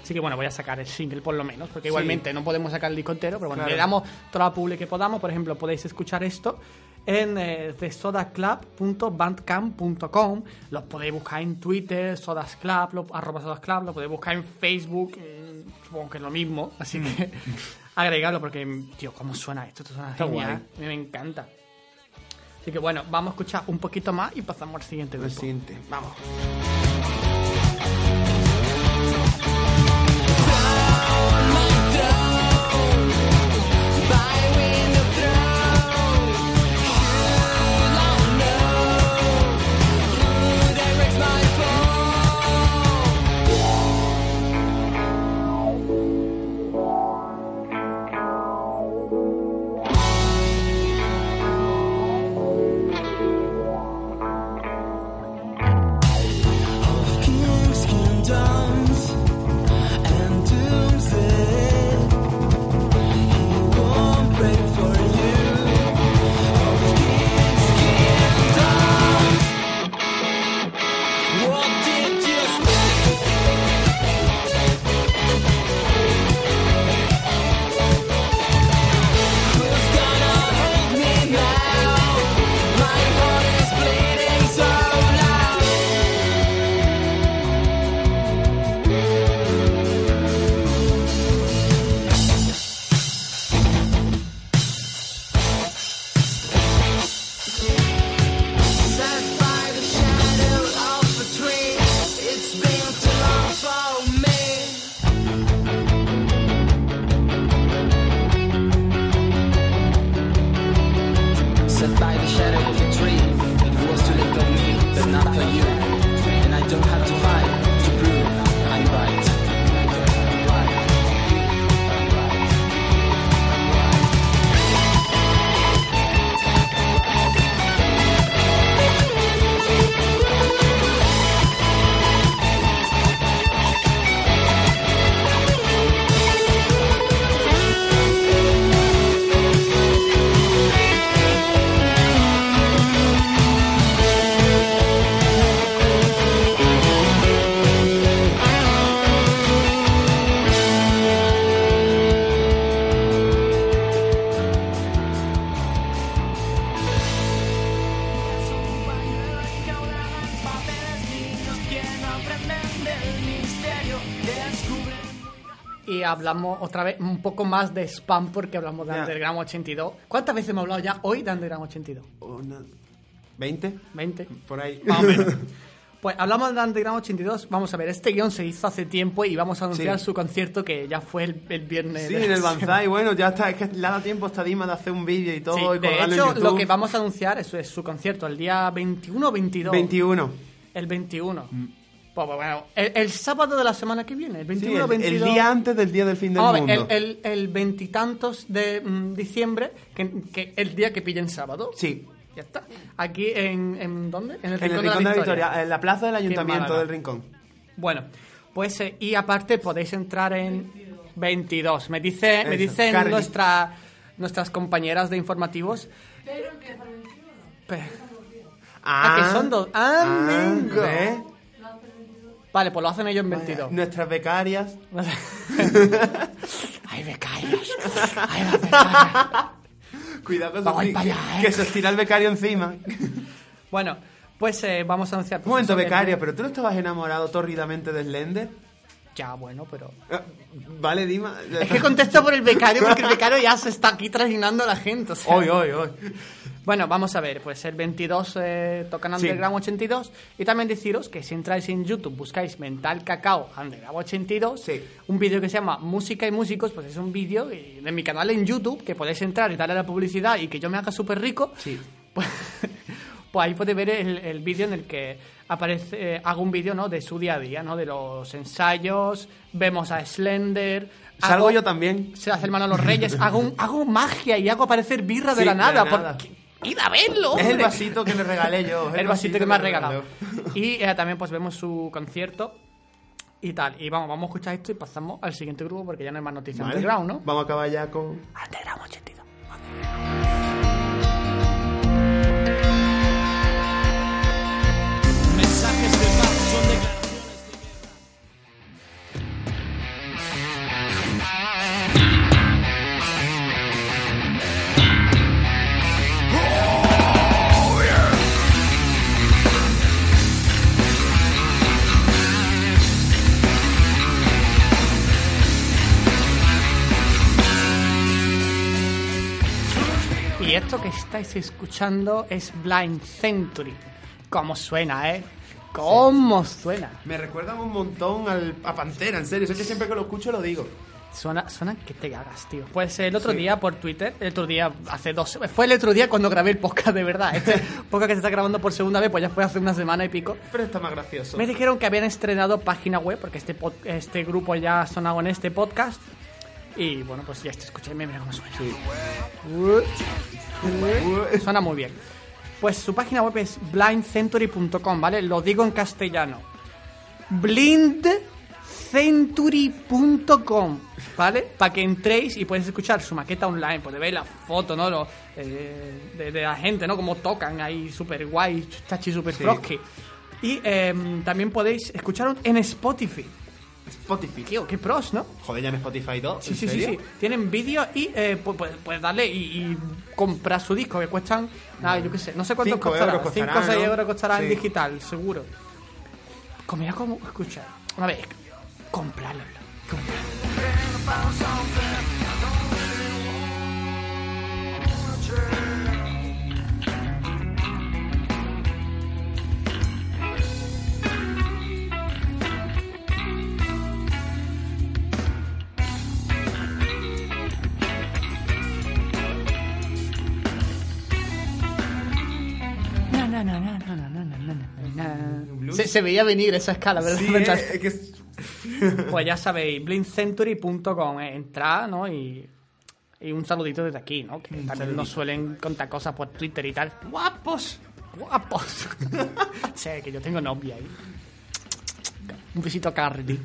Así que bueno, voy a sacar el single por lo menos, porque Sí. igualmente no podemos sacar el disco entero, pero bueno, Claro. le damos toda la publi que podamos. Por ejemplo, podéis escuchar esto en eh, thesodaclub.bandcamp.com. Los podéis buscar en Twitter, Sodas Club, lo, arroba Sodas Club, lo podéis buscar en Facebook, mm, supongo que es lo mismo, así que *laughs* agregarlo porque, tío, ¿cómo suena esto? Esto suena Está genial, guay. a mí me encanta. Así que bueno, vamos a escuchar un poquito más y pasamos al siguiente grupo. siente. Vamos. Hablamos otra vez un poco más de spam porque hablamos de Ya. Underground 82. ¿Cuántas veces hemos hablado ya hoy de Underground 82? Una- ¿20? 20. Por ahí. Más o menos. *laughs* Pues hablamos de Underground 82. Vamos a ver, este guion se hizo hace tiempo y vamos a anunciar Sí. su concierto que ya fue el, el viernes. Sí, en el. *laughs* Banzai, bueno, ya está, es que le ha dado tiempo hasta Dima de hacer un vídeo y todo Sí, y de hecho, en lo que vamos a anunciar es, es su concierto el día 21 o 22. 21. El 21. Pues bueno, el, el sábado de la semana que viene, el Mm. Sí, 21 o el, 22. el día antes del día del fin del ver, mundo. el, el, el veintitantos de mm, diciembre, que, que el día que pillen sábado. Sí, Ya está. Aquí en, en ¿dónde? En el en el Rincón, Rincón de la Victoria, en la plaza del Ayuntamiento del Rincón. Bueno, pues eh, y aparte podéis entrar en 22. Me dice, me dicen Carly. nuestra, nuestras compañeras de informativos. Pero, Ah, que son dos. Ah, amigo. ¿ves? Vale, pues lo hacen ellos en 22. Nuestras becarias. *laughs* Ay, becarios. Ay, las becarias. Cuidado con Vamos para allá, ¿eh? que se estira el becario encima. Bueno, pues eh, vamos a anunciar. Un momento, becario, pero tú no estabas enamorado tórridamente de Slender. Ya, bueno, pero. Ah, Vale, Dima. Es que contesto por el becario porque el becario ya se está aquí trajinando a la gente. o sea. Hoy, hoy, hoy. Bueno, vamos a ver, pues el 22 eh, tocan Sí. Underground 82 y también deciros que si entráis en YouTube, buscáis Mental Cacao Underground 82, Sí. un vídeo que se llama Música y Músicos, pues es un vídeo de mi canal en YouTube que podéis entrar y darle a la publicidad y que yo me haga súper rico. Sí. Pues, *laughs* pues ahí podéis ver el, el vídeo en el que aparece, eh, hago un vídeo ¿no? de su día a día, ¿no? de los ensayos, vemos a Slender. Salgo hago- yo también. se hace el mano a los reyes, *laughs* hago, un- hago magia y hago aparecer birra de Sí, la de nada. por- nada. ¡Id a verlo! Es el hombre! vasito que le regalé yo. es El vasito que me ha le regalado. Y eh, también pues vemos su concierto y tal. Y vamos, vamos a escuchar esto y pasamos al siguiente grupo porque ya no hay más noticias Vale. underground, ¿no? Vamos a acabar ya con. Underground 82. Y esto que estáis escuchando es Blind Century. ¿Cómo suena, eh? ¿Cómo suena? Me recuerdan un montón al, a Pantera, en serio. Que siempre que lo escucho lo digo. Suena, suena que te cagas, tío. Pues el otro día por Twitter, el otro día, hace dos... Fue el otro día cuando grabé el podcast de verdad. Este *laughs* podcast que se está grabando por segunda vez, pues ya fue hace una semana y pico. Pero está más gracioso. Me dijeron que habían estrenado página web, porque este, este grupo ya ha sonado en este podcast. Y bueno, pues ya está, escuchadme, mira cómo suena. Suena muy bien. Pues su página web es blindcentury.com, ¿vale? Lo digo en castellano. blindcentury.com, ¿vale? Para que entréis y podéis escuchar su maqueta online, podéis ver la foto, ¿no? Lo, eh, de, de la gente, ¿no? Como tocan ahí, súper guay, chachi, súper Sí. frosky. Y em, también podéis escucharlo en Spotify. Spotify. Tío, qué pros, ¿no? Joder, ya en Spotify todo. Sí, ¿En sí, sí, sí. Tienen vídeo y eh, pu- puedes, puedes darle y, y comprar su disco, que cuestan, nada, yo qué sé, no sé cuánto Cinco costará. euros 5 o costará, 6 ¿no? euros costará en Sí. digital, seguro. Como mira cómo, escucha, a ver, comprarlo. comprarlo. Se, se veía venir esa escala, ¿verdad? Sí, es que... *laughs* Pues ya sabéis, blindcentury.com, eh, entrad, ¿no? Y, y un saludito desde aquí, ¿no? Que también nos suelen contar cosas por Twitter y tal. ¡Guapos! Guapos. *laughs* sí, que yo tengo novia ahí. Un besito a Carly.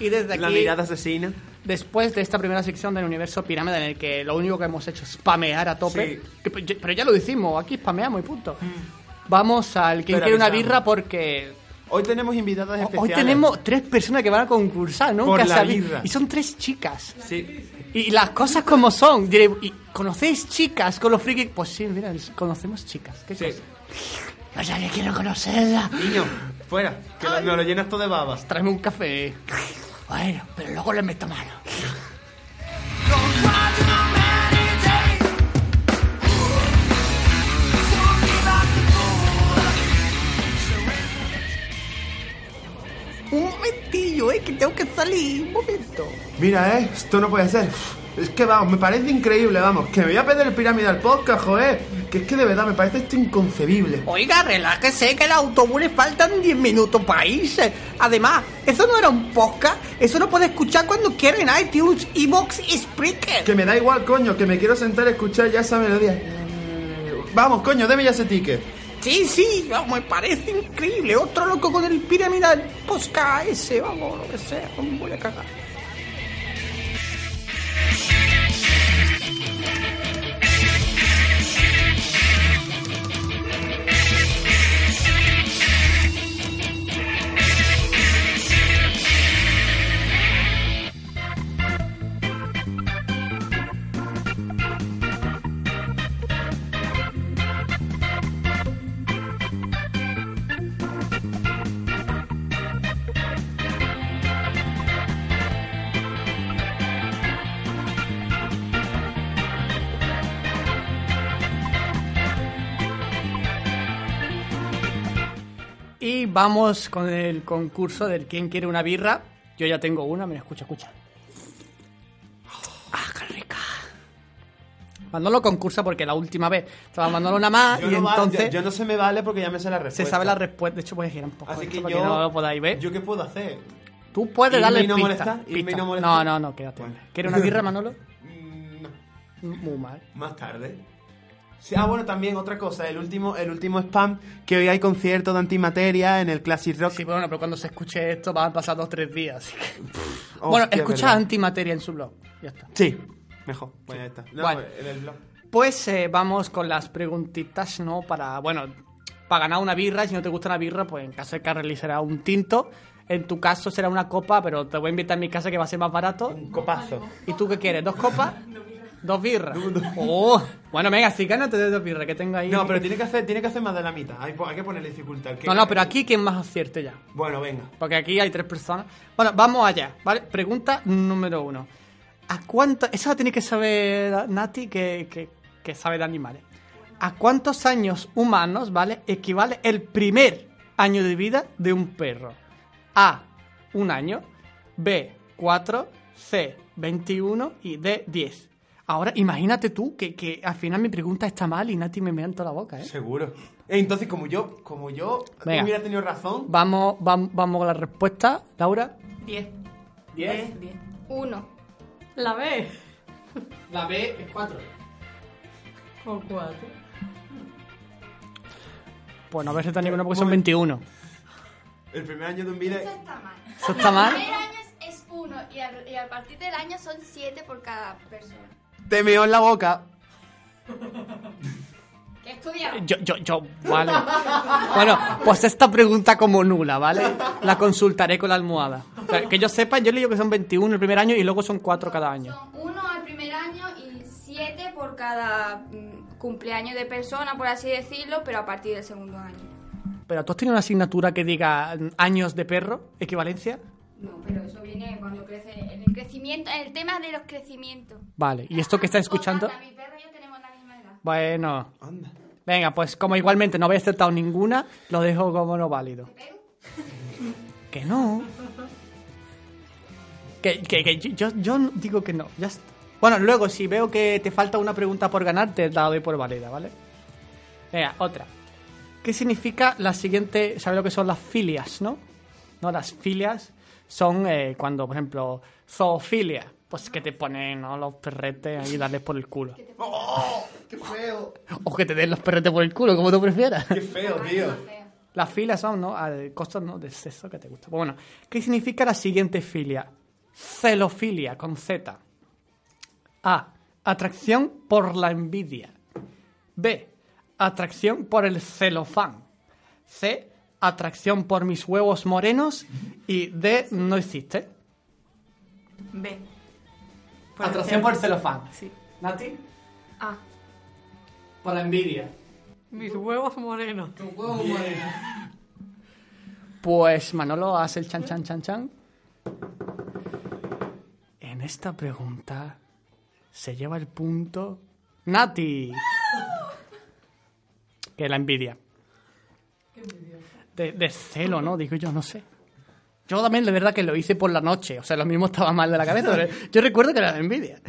Y desde La aquí, mirada asesina. Después de esta primera sección del universo pirámide en el que lo único que hemos hecho es spamear a tope, Sí. que- pero ya- lo decimos, aquí spameamos y punto. Vamos al quien quiere una birra porque Hoy tenemos invitadas especiales. hoy tenemos tres personas que van a concursar, ¿no? Por Que la birra. Y son tres chicas. Sí. Y las cosas como son. Diré, ¿y ¿conocéis chicas con los frikis? Pues sí, mira, conocemos chicas. ¿Qué Sí. cosa? Ya que quiero conocerla. Niño, fuera. Que lo- nos lo llenas todo de babas. Tráeme un café. Bueno, pero luego le meto mano. Un momentillo, eh, que tengo que salir. Un momento. Mira, eh, esto no puede ser. Es que vamos, me parece increíble, vamos. Que me voy a pedir el pirámide al podcast, joder. Que es que de verdad me parece esto inconcebible. Oiga, relájese que el autobús le faltan 10 minutos para irse. Además, eso no era un podcast. Eso lo puede escuchar cuando quiera en iTunes, Evox y Spreaker. Que me da igual, coño, que me quiero sentar a escuchar ya esa melodía. Vamos, coño, deme ya ese ticket. Sí, sí, vamos, me parece increíble. Otro loco con el piramidal podcast ese, vamos, lo que sea. Me voy a cagar. Vamos con el concurso del quién quiere una birra. Yo ya tengo una, mira, escucha, escucha. ¡Ah, qué rica! Manolo concursa porque la última vez estaba Manolo una más Yo y no, va- entonces yo- yo no se me vale porque ya me sé la se respuesta. sabe la respuesta. De hecho, voy a girar un poco Así que para yo. que no lo podáis ver. ¿Yo qué puedo hacer? Tú puedes ¿Irme darle no pista, molestar? ¿Irme y pista. no molestar? No, no, no, quédate. Bueno. ¿Quieres una birra, Manolo? *laughs* Mm, no. Muy mal. Más tarde. Sí, ah, bueno, también otra cosa. El último, el último spam, que hoy hay concierto de antimateria en el Classic Rock. Sí, bueno, pero cuando se escuche esto van a pasar dos o tres días. así que- Hostia, bueno, escucha verdad. antimateria en su blog. Ya está. Sí, mejor. Pues ya está. No, Bueno. en el blog. Pues eh, vamos con las preguntitas, ¿no? Para, bueno, para ganar una birra. Si no te gusta una birra, pues en caso de Carly será un tinto. En tu caso será una copa, pero te voy a invitar a mi casa que va a ser más barato. Un copazo. ¿Y tú qué quieres? ¿Dos copas? *laughs* ¿Dos birras? Oh, bueno, venga, sí, gánate de dos birras que tengo ahí. No, pero tiene que hacer, tiene que hacer más de la mitad. Hay, hay que ponerle dificultad. ¿Qué- No, no, pero aquí quien más acierte ya. Bueno, venga. Porque aquí hay tres personas. Bueno, vamos allá, ¿vale? Pregunta número uno. ¿A cuánto... Esa la tiene que saber Nati, que, que, que sabe de animales. ¿A cuántos años humanos, ¿vale? Equivale el primer año de vida de un perro? A, un año. B, cuatro. C, 21. Y D, 10. Ahora, imagínate tú que, que al final mi pregunta está mal y Nati me mea en toda la boca, ¿eh? Seguro. Entonces, como yo, como yo Venga. hubiera tenido razón. Vamos, vamos, vamos con la respuesta, Laura. 10. 10. Uno. La B. La B es 4. O 4. Pues no ves tan ninguna porque son 21. El primer año de un vida. Eso está mal. ¿Eso está mal? El primer año es, es uno y, al- y a partir del año son siete por cada persona. Te meó en la boca. ¿Qué he estudiado? Yo, yo, yo, vale. *laughs* Bueno, pues esta pregunta como nula, ¿vale? La consultaré con la almohada. O sea, que yo sepa, yo le digo que son 21 el primer año y luego son 4 cada año. Son uno al primer año y siete por cada mm, cumpleaños de persona, por así decirlo, pero a partir del segundo año. Pero tú has tenido una asignatura que diga mm, años de perro, equivalencia. No, pero eso viene cuando crece, en el crecimiento, en el tema de los crecimientos. Vale, y esto que estás *laughs* escuchando. Osaka, mi perro y yo tenemos la misma edad. Bueno, Anda. venga, pues como igualmente no habéis aceptado ninguna, lo dejo como no válido. Que no. Que, que, que yo, yo digo que no, ya está. Bueno, luego si veo que te falta una pregunta por ganar, te la doy por válida, ¿vale? Venga, otra. ¿Qué significa la siguiente? ¿Sabe lo que son las filias, no? No, las filias son eh, cuando, por ejemplo, zoofilia, pues que te ponen ¿no? los perretes ahí y darles por el culo. ¡Oh! ¡Qué feo! O que te den los perretes por el culo, como tú prefieras. ¡Qué feo, tío! Las filias son, ¿no? Ah, Cosas, ¿no? De sexo que te gusta. Pues bueno, ¿qué significa la siguiente filia? Celofilia, con Z. A. Atracción por la envidia. B. Atracción por el celofán. C. Atracción por mis huevos morenos. Y D. No existe. B. Atracción por el celofán. Sí. ¿Nati? Ah, Por la envidia. Mis huevos morenos. Pues Manolo hace el chan chan chan chan. En esta pregunta se lleva el punto Nati. Que la envidia. De, de celo, ¿no? Digo yo, no sé. Yo también de verdad que lo hice por la noche. O sea, lo mismo estaba mal de la cabeza. pero yo recuerdo que era de envidia.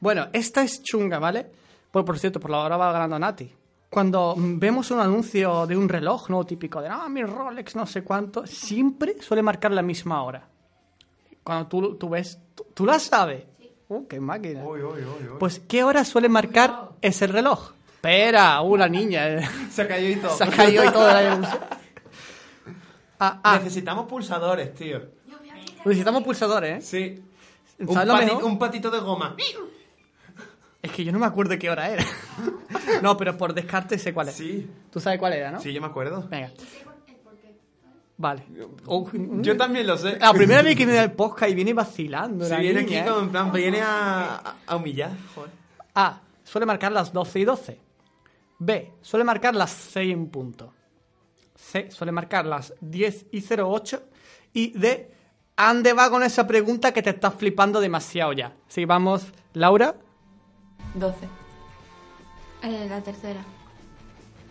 Bueno, esta es chunga, ¿vale? Pues por cierto, por la hora va ganando Nati. Cuando vemos un anuncio de un reloj, ¿no? Típico de, ah, mi Rolex, no sé cuánto, siempre suele marcar la misma hora. Cuando tú, tú ves, tú, tú la sabes. Uh, qué máquina. Uy, uy, uy, uy. Pues, ¿qué hora suele marcar ese reloj? Espera, uh, la niña. eh. Se cayó y todo. Se ha caído y todo anuncio. Ah, ah, Necesitamos pulsadores, tío. necesitamos pulsadores, ¿eh? Sí. Un, ¿Sabes lo pati- mejor? un patito de goma. Es que yo no me acuerdo qué hora era. *laughs* no, pero por descarte sé cuál es. Sí. Tú sabes cuál era, ¿no? Sí, yo me acuerdo. Venga. Vale. Oh, Yo también lo sé. La primera vez que da el podcast y viene vacilando. Si la viene niña, aquí ¿eh? como en plan, viene a, a- a humillar. Joder. A. Suele marcar las 12 y 12. B. Suele marcar las 6 en punto. C. Suele marcar las 10 y 08. Y D. ¿Ande va con esa pregunta que te estás flipando demasiado ya? Sí, vamos, Laura. 12. eh, la tercera.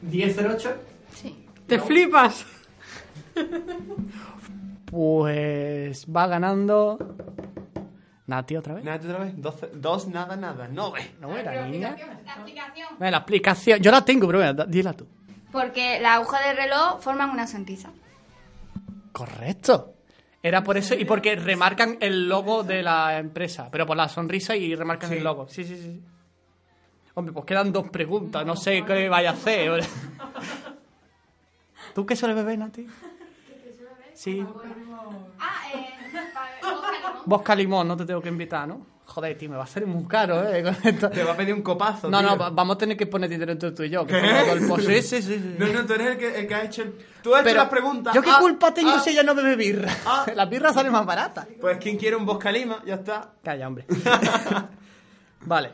10 08. Sí. ¡Te flipas! *laughs* Pues va ganando. Nati otra vez. Nada, otra vez. Doce- dos, nada, nada. No ve. No era niña. La explicación. Venga, la aplicación. Yo la tengo, pero dila tú. Porque la aguja del reloj forman una sonrisa. Correcto. Era por eso y porque remarcan el logo de la empresa, pero por la sonrisa y remarcan el logo. Sí, sí, sí. Hombre, pues quedan dos preguntas, no sé qué vaya a hacer. *laughs* ¿Tú qué sueles beber, Nati? Sí. Ah, eh, para Bosca limón, no te tengo que invitar, ¿no? Joder, tío, me va a salir muy caro, ¿eh? *laughs* Te va a pedir un copazo. No, tío. no, va- vamos a tener que poner dinero entre tú y yo. que. No, no, tú eres el que, el que ha hecho. el- Tú has hecho las preguntas. ¿Yo qué Ah, culpa tengo ah. si ella no bebe birra? Ah. *laughs* La birra sale más barata. Pues quien quiere un Bosca Lima, ya está. Calla, hombre. *laughs* vale.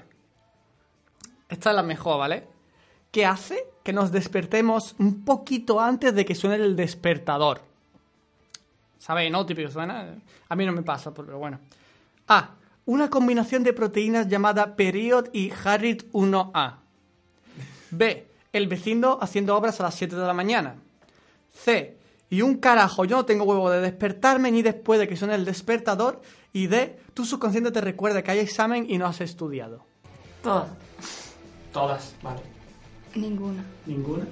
Esta es la mejor, ¿vale? ¿Qué hace que nos despertemos un poquito antes de que suene el despertador? ¿Sabéis, no? Típico suena. A mí no me pasa, pero bueno. A. Una combinación de proteínas llamada Period y Harrit 1A. B. El vecino haciendo obras a las 7 de la mañana. C. Y un carajo, yo no tengo huevo de despertarme ni después de que suene el despertador. Y D. Tu subconsciente te recuerda que hay examen y no has estudiado. Todas. Todas, vale. Ninguna. ¿Ninguna?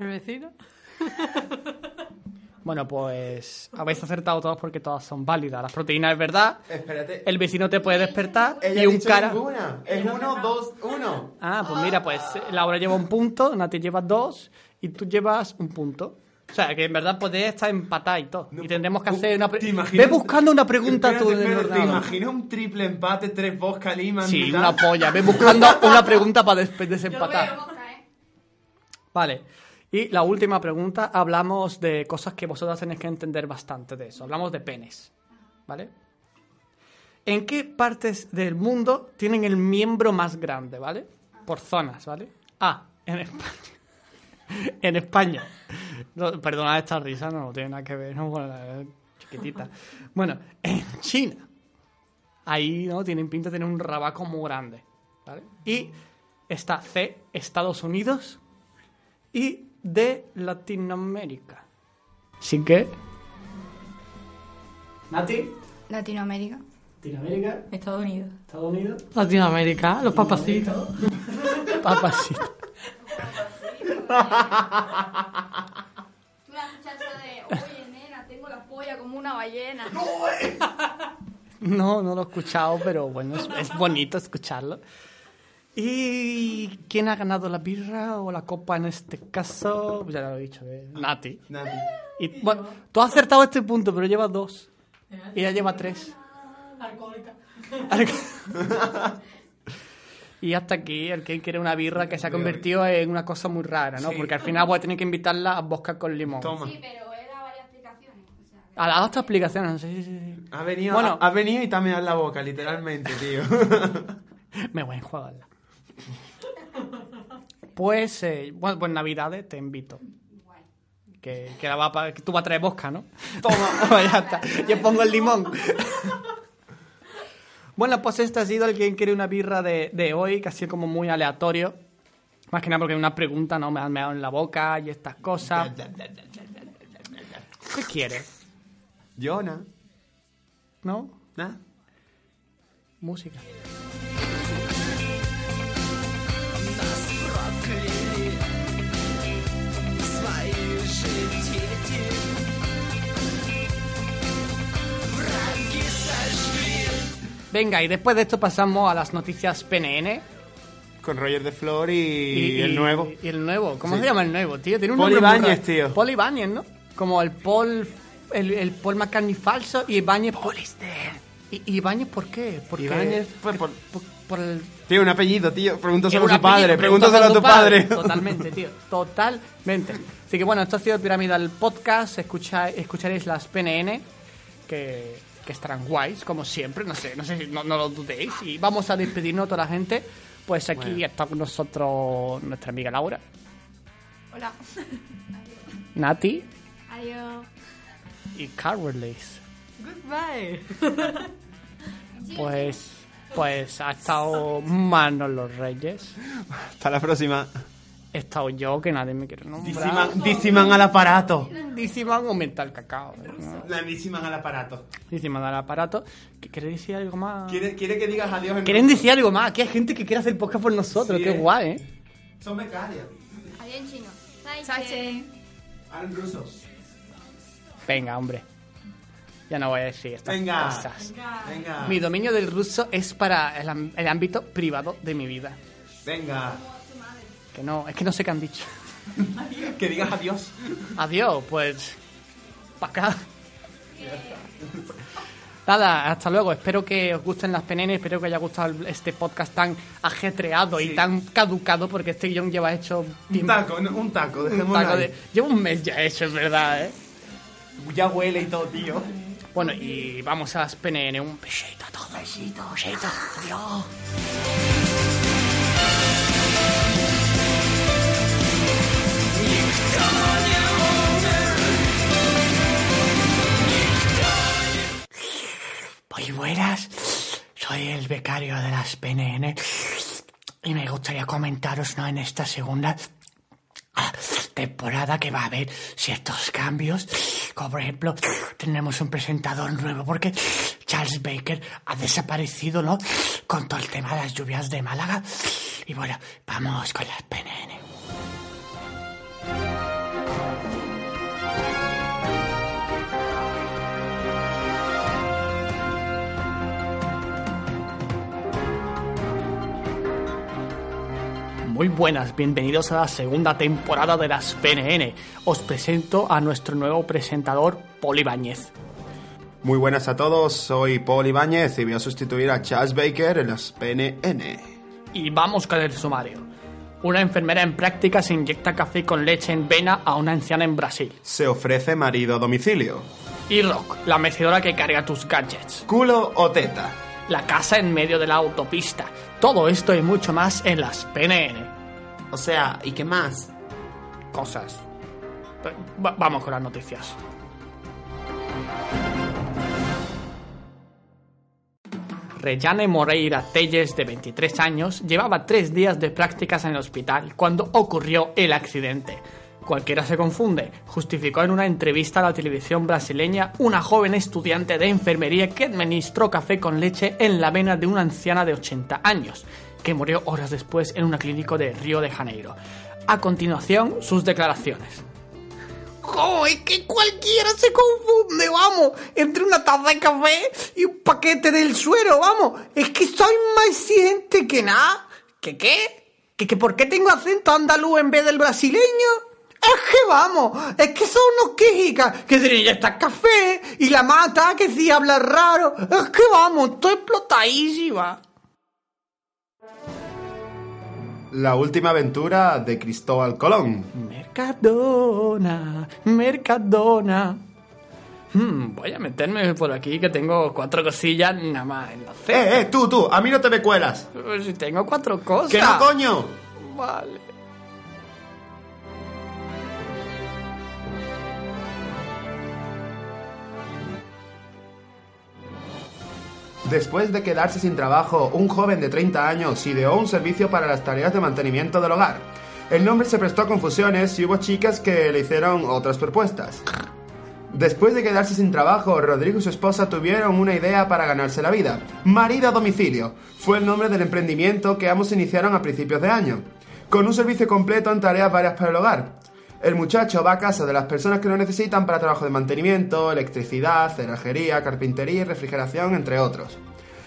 ¿El vecino? *laughs* Bueno, pues habéis acertado todas porque todas son válidas. Las proteínas es verdad. Espérate. El vecino te puede despertar Ella y ha un dicho cara. ninguna. Es uno, dos, uno. Ah, pues mira, pues Laura lleva un punto, Nati lleva dos y tú llevas un punto. O sea, que en verdad podés estar empatada y todo. Y tendremos que hacer una... pre- ¿Te imaginas- Ve buscando una pregunta Espérate, tú espérate, ¿Te imaginas un triple empate, tres Bosca Lima? Sí, mitad? una polla. Ve buscando una pregunta para des- desempatar. ¿eh? Vale. Y la última pregunta, hablamos de cosas que vosotras tenéis que entender bastante de eso. Hablamos de penes. ¿Vale? ¿En qué partes del mundo tienen el miembro más grande, ¿vale? Por zonas, ¿vale? A. En España. *laughs* en España. No, perdonad esta risa, no tiene nada que ver, no, bueno, chiquitita. Bueno, en China. Ahí, ¿no? Tienen pinta de tener un rabaco muy grande, ¿vale? Y está C, Estados Unidos, y de Latinoamérica. Así que. Nati, Latinoamérica. Latinoamérica, Estados Unidos. Estados Unidos, Latinoamérica, los papacitos. *laughs* papasito. Tú la muchacha de, oye, nena, tengo la polla como una ballena. *laughs* No, no lo he escuchado, pero bueno, es, es bonito escucharlo. ¿Y quién ha ganado la birra o la copa en este caso? Ya lo he dicho, eh, Nati. Nati. Y, bueno, tú has acertado este punto, pero llevas dos. Y ella lleva tres. Alcohólica. *laughs* Y hasta aquí, el que quiere una birra que se ha convertido en una cosa muy rara, ¿no? Sí. Porque al final voy a tener que invitarla a vodka con limón. Toma. Sí, pero era varias explicaciones. O sea, A las otras explicaciones, sí, sí, sí. Ha venido, Bueno. ha, ha venido y en la boca, literalmente, tío. *laughs* Me voy a enjuagarla. Pues, eh, bueno, pues Navidades te invito. Que, que, la va pa- que tú vas a traer vodka, ¿no? Toma, *laughs* ya está. Yo pongo el limón. *laughs* bueno, pues este ha sido el quien quiere una birra de, de hoy, que ha sido como muy aleatorio. Más que nada porque una pregunta, ¿no? Me han meado en la boca y estas cosas. ¿Qué quieres? Jonah. ¿No? ¿Nah? Música. Venga, y después de esto pasamos a las noticias PNN. Con Roger de Flor y, Y, el nuevo. Y el nuevo. ¿Cómo Sí. se llama el nuevo, tío? Tiene un Paul nombre muy Ibáñez, tío. Paul Ibáñez, ¿no? Como el Paul... El, el Paul McCartney falso y Ibáñez... por- ¿Y y Ibáñez por qué? Porque, Ibáñez, pues, por- por, por el... Tiene un apellido, tío. Pregúntaselo a su padre. Pregúntaselo a tu padre. Totalmente, tío. Totalmente. Así que bueno, esto ha sido Pyramidal Podcast. Escucha, escucharéis las PNN que, que estarán guays, como siempre. No sé, no sé si no, no lo dudéis. Y vamos a despedirnos a toda la gente. Pues aquí está con nosotros nuestra amiga Laura, Hola. *laughs* Nati Adiós. y Carlis. Goodbye. *laughs* Pues, pues ha estado Manos los Reyes. Hasta la próxima. He estado yo, que nadie me quiere nombrar. Diciman, diciman al aparato. Diciman aumenta el cacao. ¿no? La diciman al aparato. Diciman al aparato. ¿Qué- ¿Queréis decir algo más? ¿Quiere, quiere que digas adiós en ¿Quieren decir algo más? Aquí hay gente que quiere hacer podcast por nosotros. Sí, Qué eh. guay, ¿eh? Son becarios. Adiós en chino. Sache. Hablan rusos. Venga, hombre. Ya no voy a decir estas Venga. cosas. Venga. Mi dominio del ruso es para el ámbito privado de mi vida. Venga. Que no, es que no sé qué han dicho. *laughs* Que digas adiós. Adiós, pues. Pa' acá. Nada, hasta luego. Espero que os gusten las PNN. Espero que haya gustado este podcast tan ajetreado y tan caducado porque este guion lleva hecho Un taco, no, un taco. Un taco de- Llevo un mes ya hecho, es verdad, ¿eh? Ya huele y todo, tío. Bueno, y vamos a las PNN. Un besito a todos. Besito, besito. Adiós. Muy buenas. Soy el becario de las PNN. Y me gustaría comentaros, ¿no? En esta segunda temporada que va a haber ciertos cambios. Como por ejemplo, tenemos un presentador nuevo porque Charles Baker ha desaparecido, ¿no? Con todo el tema de las lluvias de Málaga. Y bueno, vamos con las PNN. Muy buenas, bienvenidos a la segunda temporada de las PNN. Os presento a nuestro nuevo presentador, Paul Ibáñez. Muy buenas a todos, soy Paul Ibáñez y voy a sustituir a Charles Baker en las PNN. Y vamos con el sumario. Una enfermera en práctica se inyecta café con leche en vena a una anciana en Brasil. Se ofrece marido a domicilio. Y Rock, la mecedora que carga tus gadgets. ¿Culo o teta? La casa en medio de la autopista. Todo esto y mucho más en las PNN. O sea, ¿y qué más? Cosas. Va- vamos con las noticias. Reyane Moreira Telles, de 23 años, llevaba tres días de prácticas en el hospital cuando ocurrió el accidente. Cualquiera se confunde, justificó en una entrevista a la televisión brasileña una joven estudiante de enfermería que administró café con leche en la vena de una anciana de 80 años, que murió horas después en una clínica de Río de Janeiro. A continuación, sus declaraciones. ¡Jo! Es que cualquiera se confunde, vamos, entre una taza de café y un paquete del suero, vamos. Es que soy más exigente que nada. ¿Qué qué? ¿Que, que por qué tengo acento andaluz en vez del brasileño? Es que vamos, es que son unos quejicas que dicen ya está café y la mata que sí habla raro. Es que vamos, estoy explotadísima. La última aventura de Cristóbal Colón. Mercadona, Mercadona. Hmm, voy a meterme por aquí que tengo cuatro cosillas nada más en la cena. ¡Eh, eh, tú, tú! ¡A mí no te me cuelas! Pero Si tengo cuatro cosas. ¡Que no, coño! Vale. Después de quedarse sin trabajo, un joven de 30 años ideó un servicio para las tareas de mantenimiento del hogar. El nombre se prestó a confusiones y hubo chicas que le hicieron otras propuestas. Después de quedarse sin trabajo, Rodrigo y su esposa tuvieron una idea para ganarse la vida. Marido a domicilio fue el nombre del emprendimiento que ambos iniciaron a principios de año, con un servicio completo en tareas varias para el hogar. El muchacho va a casa de las personas que lo necesitan para trabajo de mantenimiento, electricidad, cerrajería, carpintería y refrigeración, entre otros.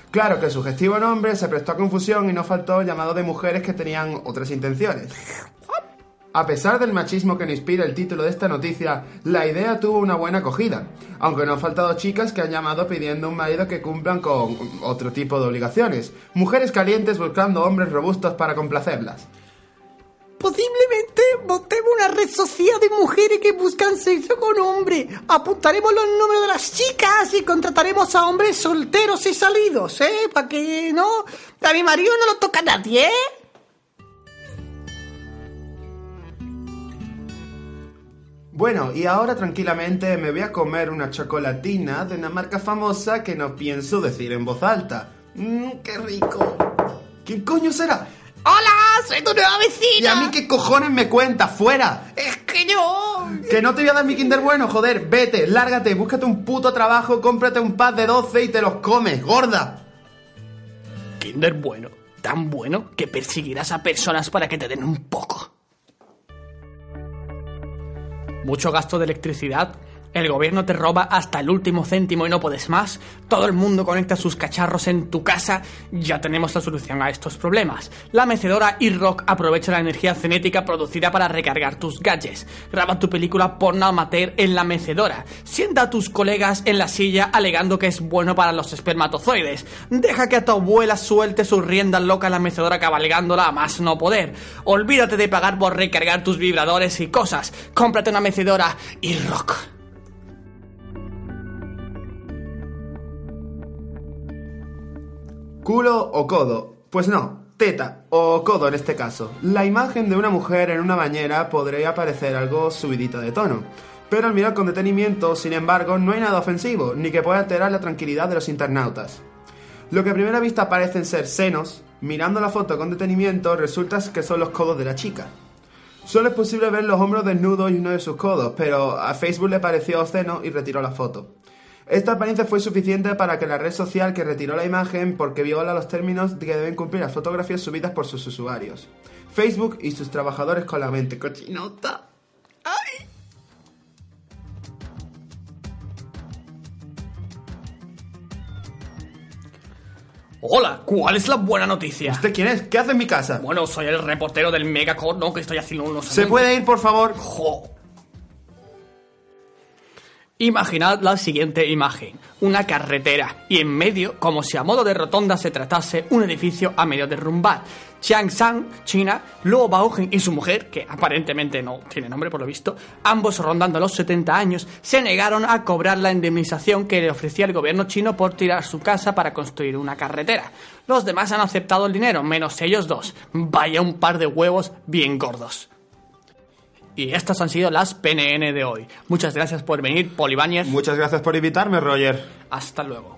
Claro que el sugestivo nombre se prestó a confusión y no faltó el llamado de mujeres que tenían otras intenciones. A pesar del machismo que nos inspira el título de esta noticia, la idea tuvo una buena acogida, aunque no han faltado chicas que han llamado pidiendo un marido que cumplan con otro tipo de obligaciones, mujeres calientes buscando hombres robustos para complacerlas. Posiblemente montemos una red social de mujeres que buscan sexo con hombres. Apuntaremos los números de las chicas y contrataremos a hombres solteros y salidos, ¿eh? Para que no... A mi marido no lo toca nadie, ¿eh? Bueno, y ahora tranquilamente me voy a comer una chocolatina de una marca famosa que no pienso decir en voz alta. Mmm, qué rico. ¿Quién coño será? ¡Hola! ¡Soy tu nueva vecina! ¿Y a mí qué cojones me cuentas? ¡Fuera! Es que yo... Que no te voy a dar mi Kinder bueno, joder. Vete, lárgate, búscate un puto trabajo, cómprate un pack de 12 y te los comes, gorda. Kinder bueno. Tan bueno que perseguirás a personas para que te den un poco. Mucho gasto de electricidad. El gobierno te roba hasta el último céntimo y no puedes más. Todo el mundo conecta sus cacharros en tu casa. Ya tenemos la solución a estos problemas. La mecedora e-Rock aprovecha la energía cinética producida para recargar tus gadgets. Graba tu película porno amateur en la mecedora. Sienta a tus colegas en la silla alegando que es bueno para los espermatozoides. Deja que a tu abuela suelte sus riendas locas en la mecedora cabalgándola a más no poder. Olvídate de pagar por recargar tus vibradores y cosas. Cómprate una mecedora e-Rock. ¿Culo o codo? Pues no, teta o codo en este caso. La imagen de una mujer en una bañera podría parecer algo subidita de tono. Pero al mirar con detenimiento, sin embargo, no hay nada ofensivo, ni que pueda alterar la tranquilidad de los internautas. Lo que a primera vista parecen ser senos, mirando la foto con detenimiento, resulta que son los codos de la chica. Solo es posible ver los hombros desnudos y uno de sus codos, pero a Facebook le pareció obsceno y retiró la foto. Esta apariencia fue suficiente para que la red social que retiró la imagen porque viola los términos que deben cumplir las fotografías subidas por sus usuarios. Facebook y sus trabajadores con la mente cochinota. ¡Ay! Hola, ¿cuál es la buena noticia? ¿Usted quién es? ¿Qué hace en mi casa? Bueno, soy el reportero del Megacode, ¿no? Que estoy haciendo unos... ¿Se puede ir, por favor? Jo. Imaginad la siguiente imagen, una carretera y en medio, como si a modo de rotonda se tratase, un edificio a medio derrumbar. Chiang China, Luo Baogen y su mujer, que aparentemente no tiene nombre por lo visto, ambos rondando los 70 años, se negaron a cobrar la indemnización que le ofrecía el gobierno chino por tirar su casa para construir una carretera. Los demás han aceptado el dinero, menos ellos dos. Vaya un par de huevos bien gordos. Y estas han sido las PNN de hoy. Muchas gracias por venir, Polibanier. Muchas gracias por invitarme, Roger. Hasta luego.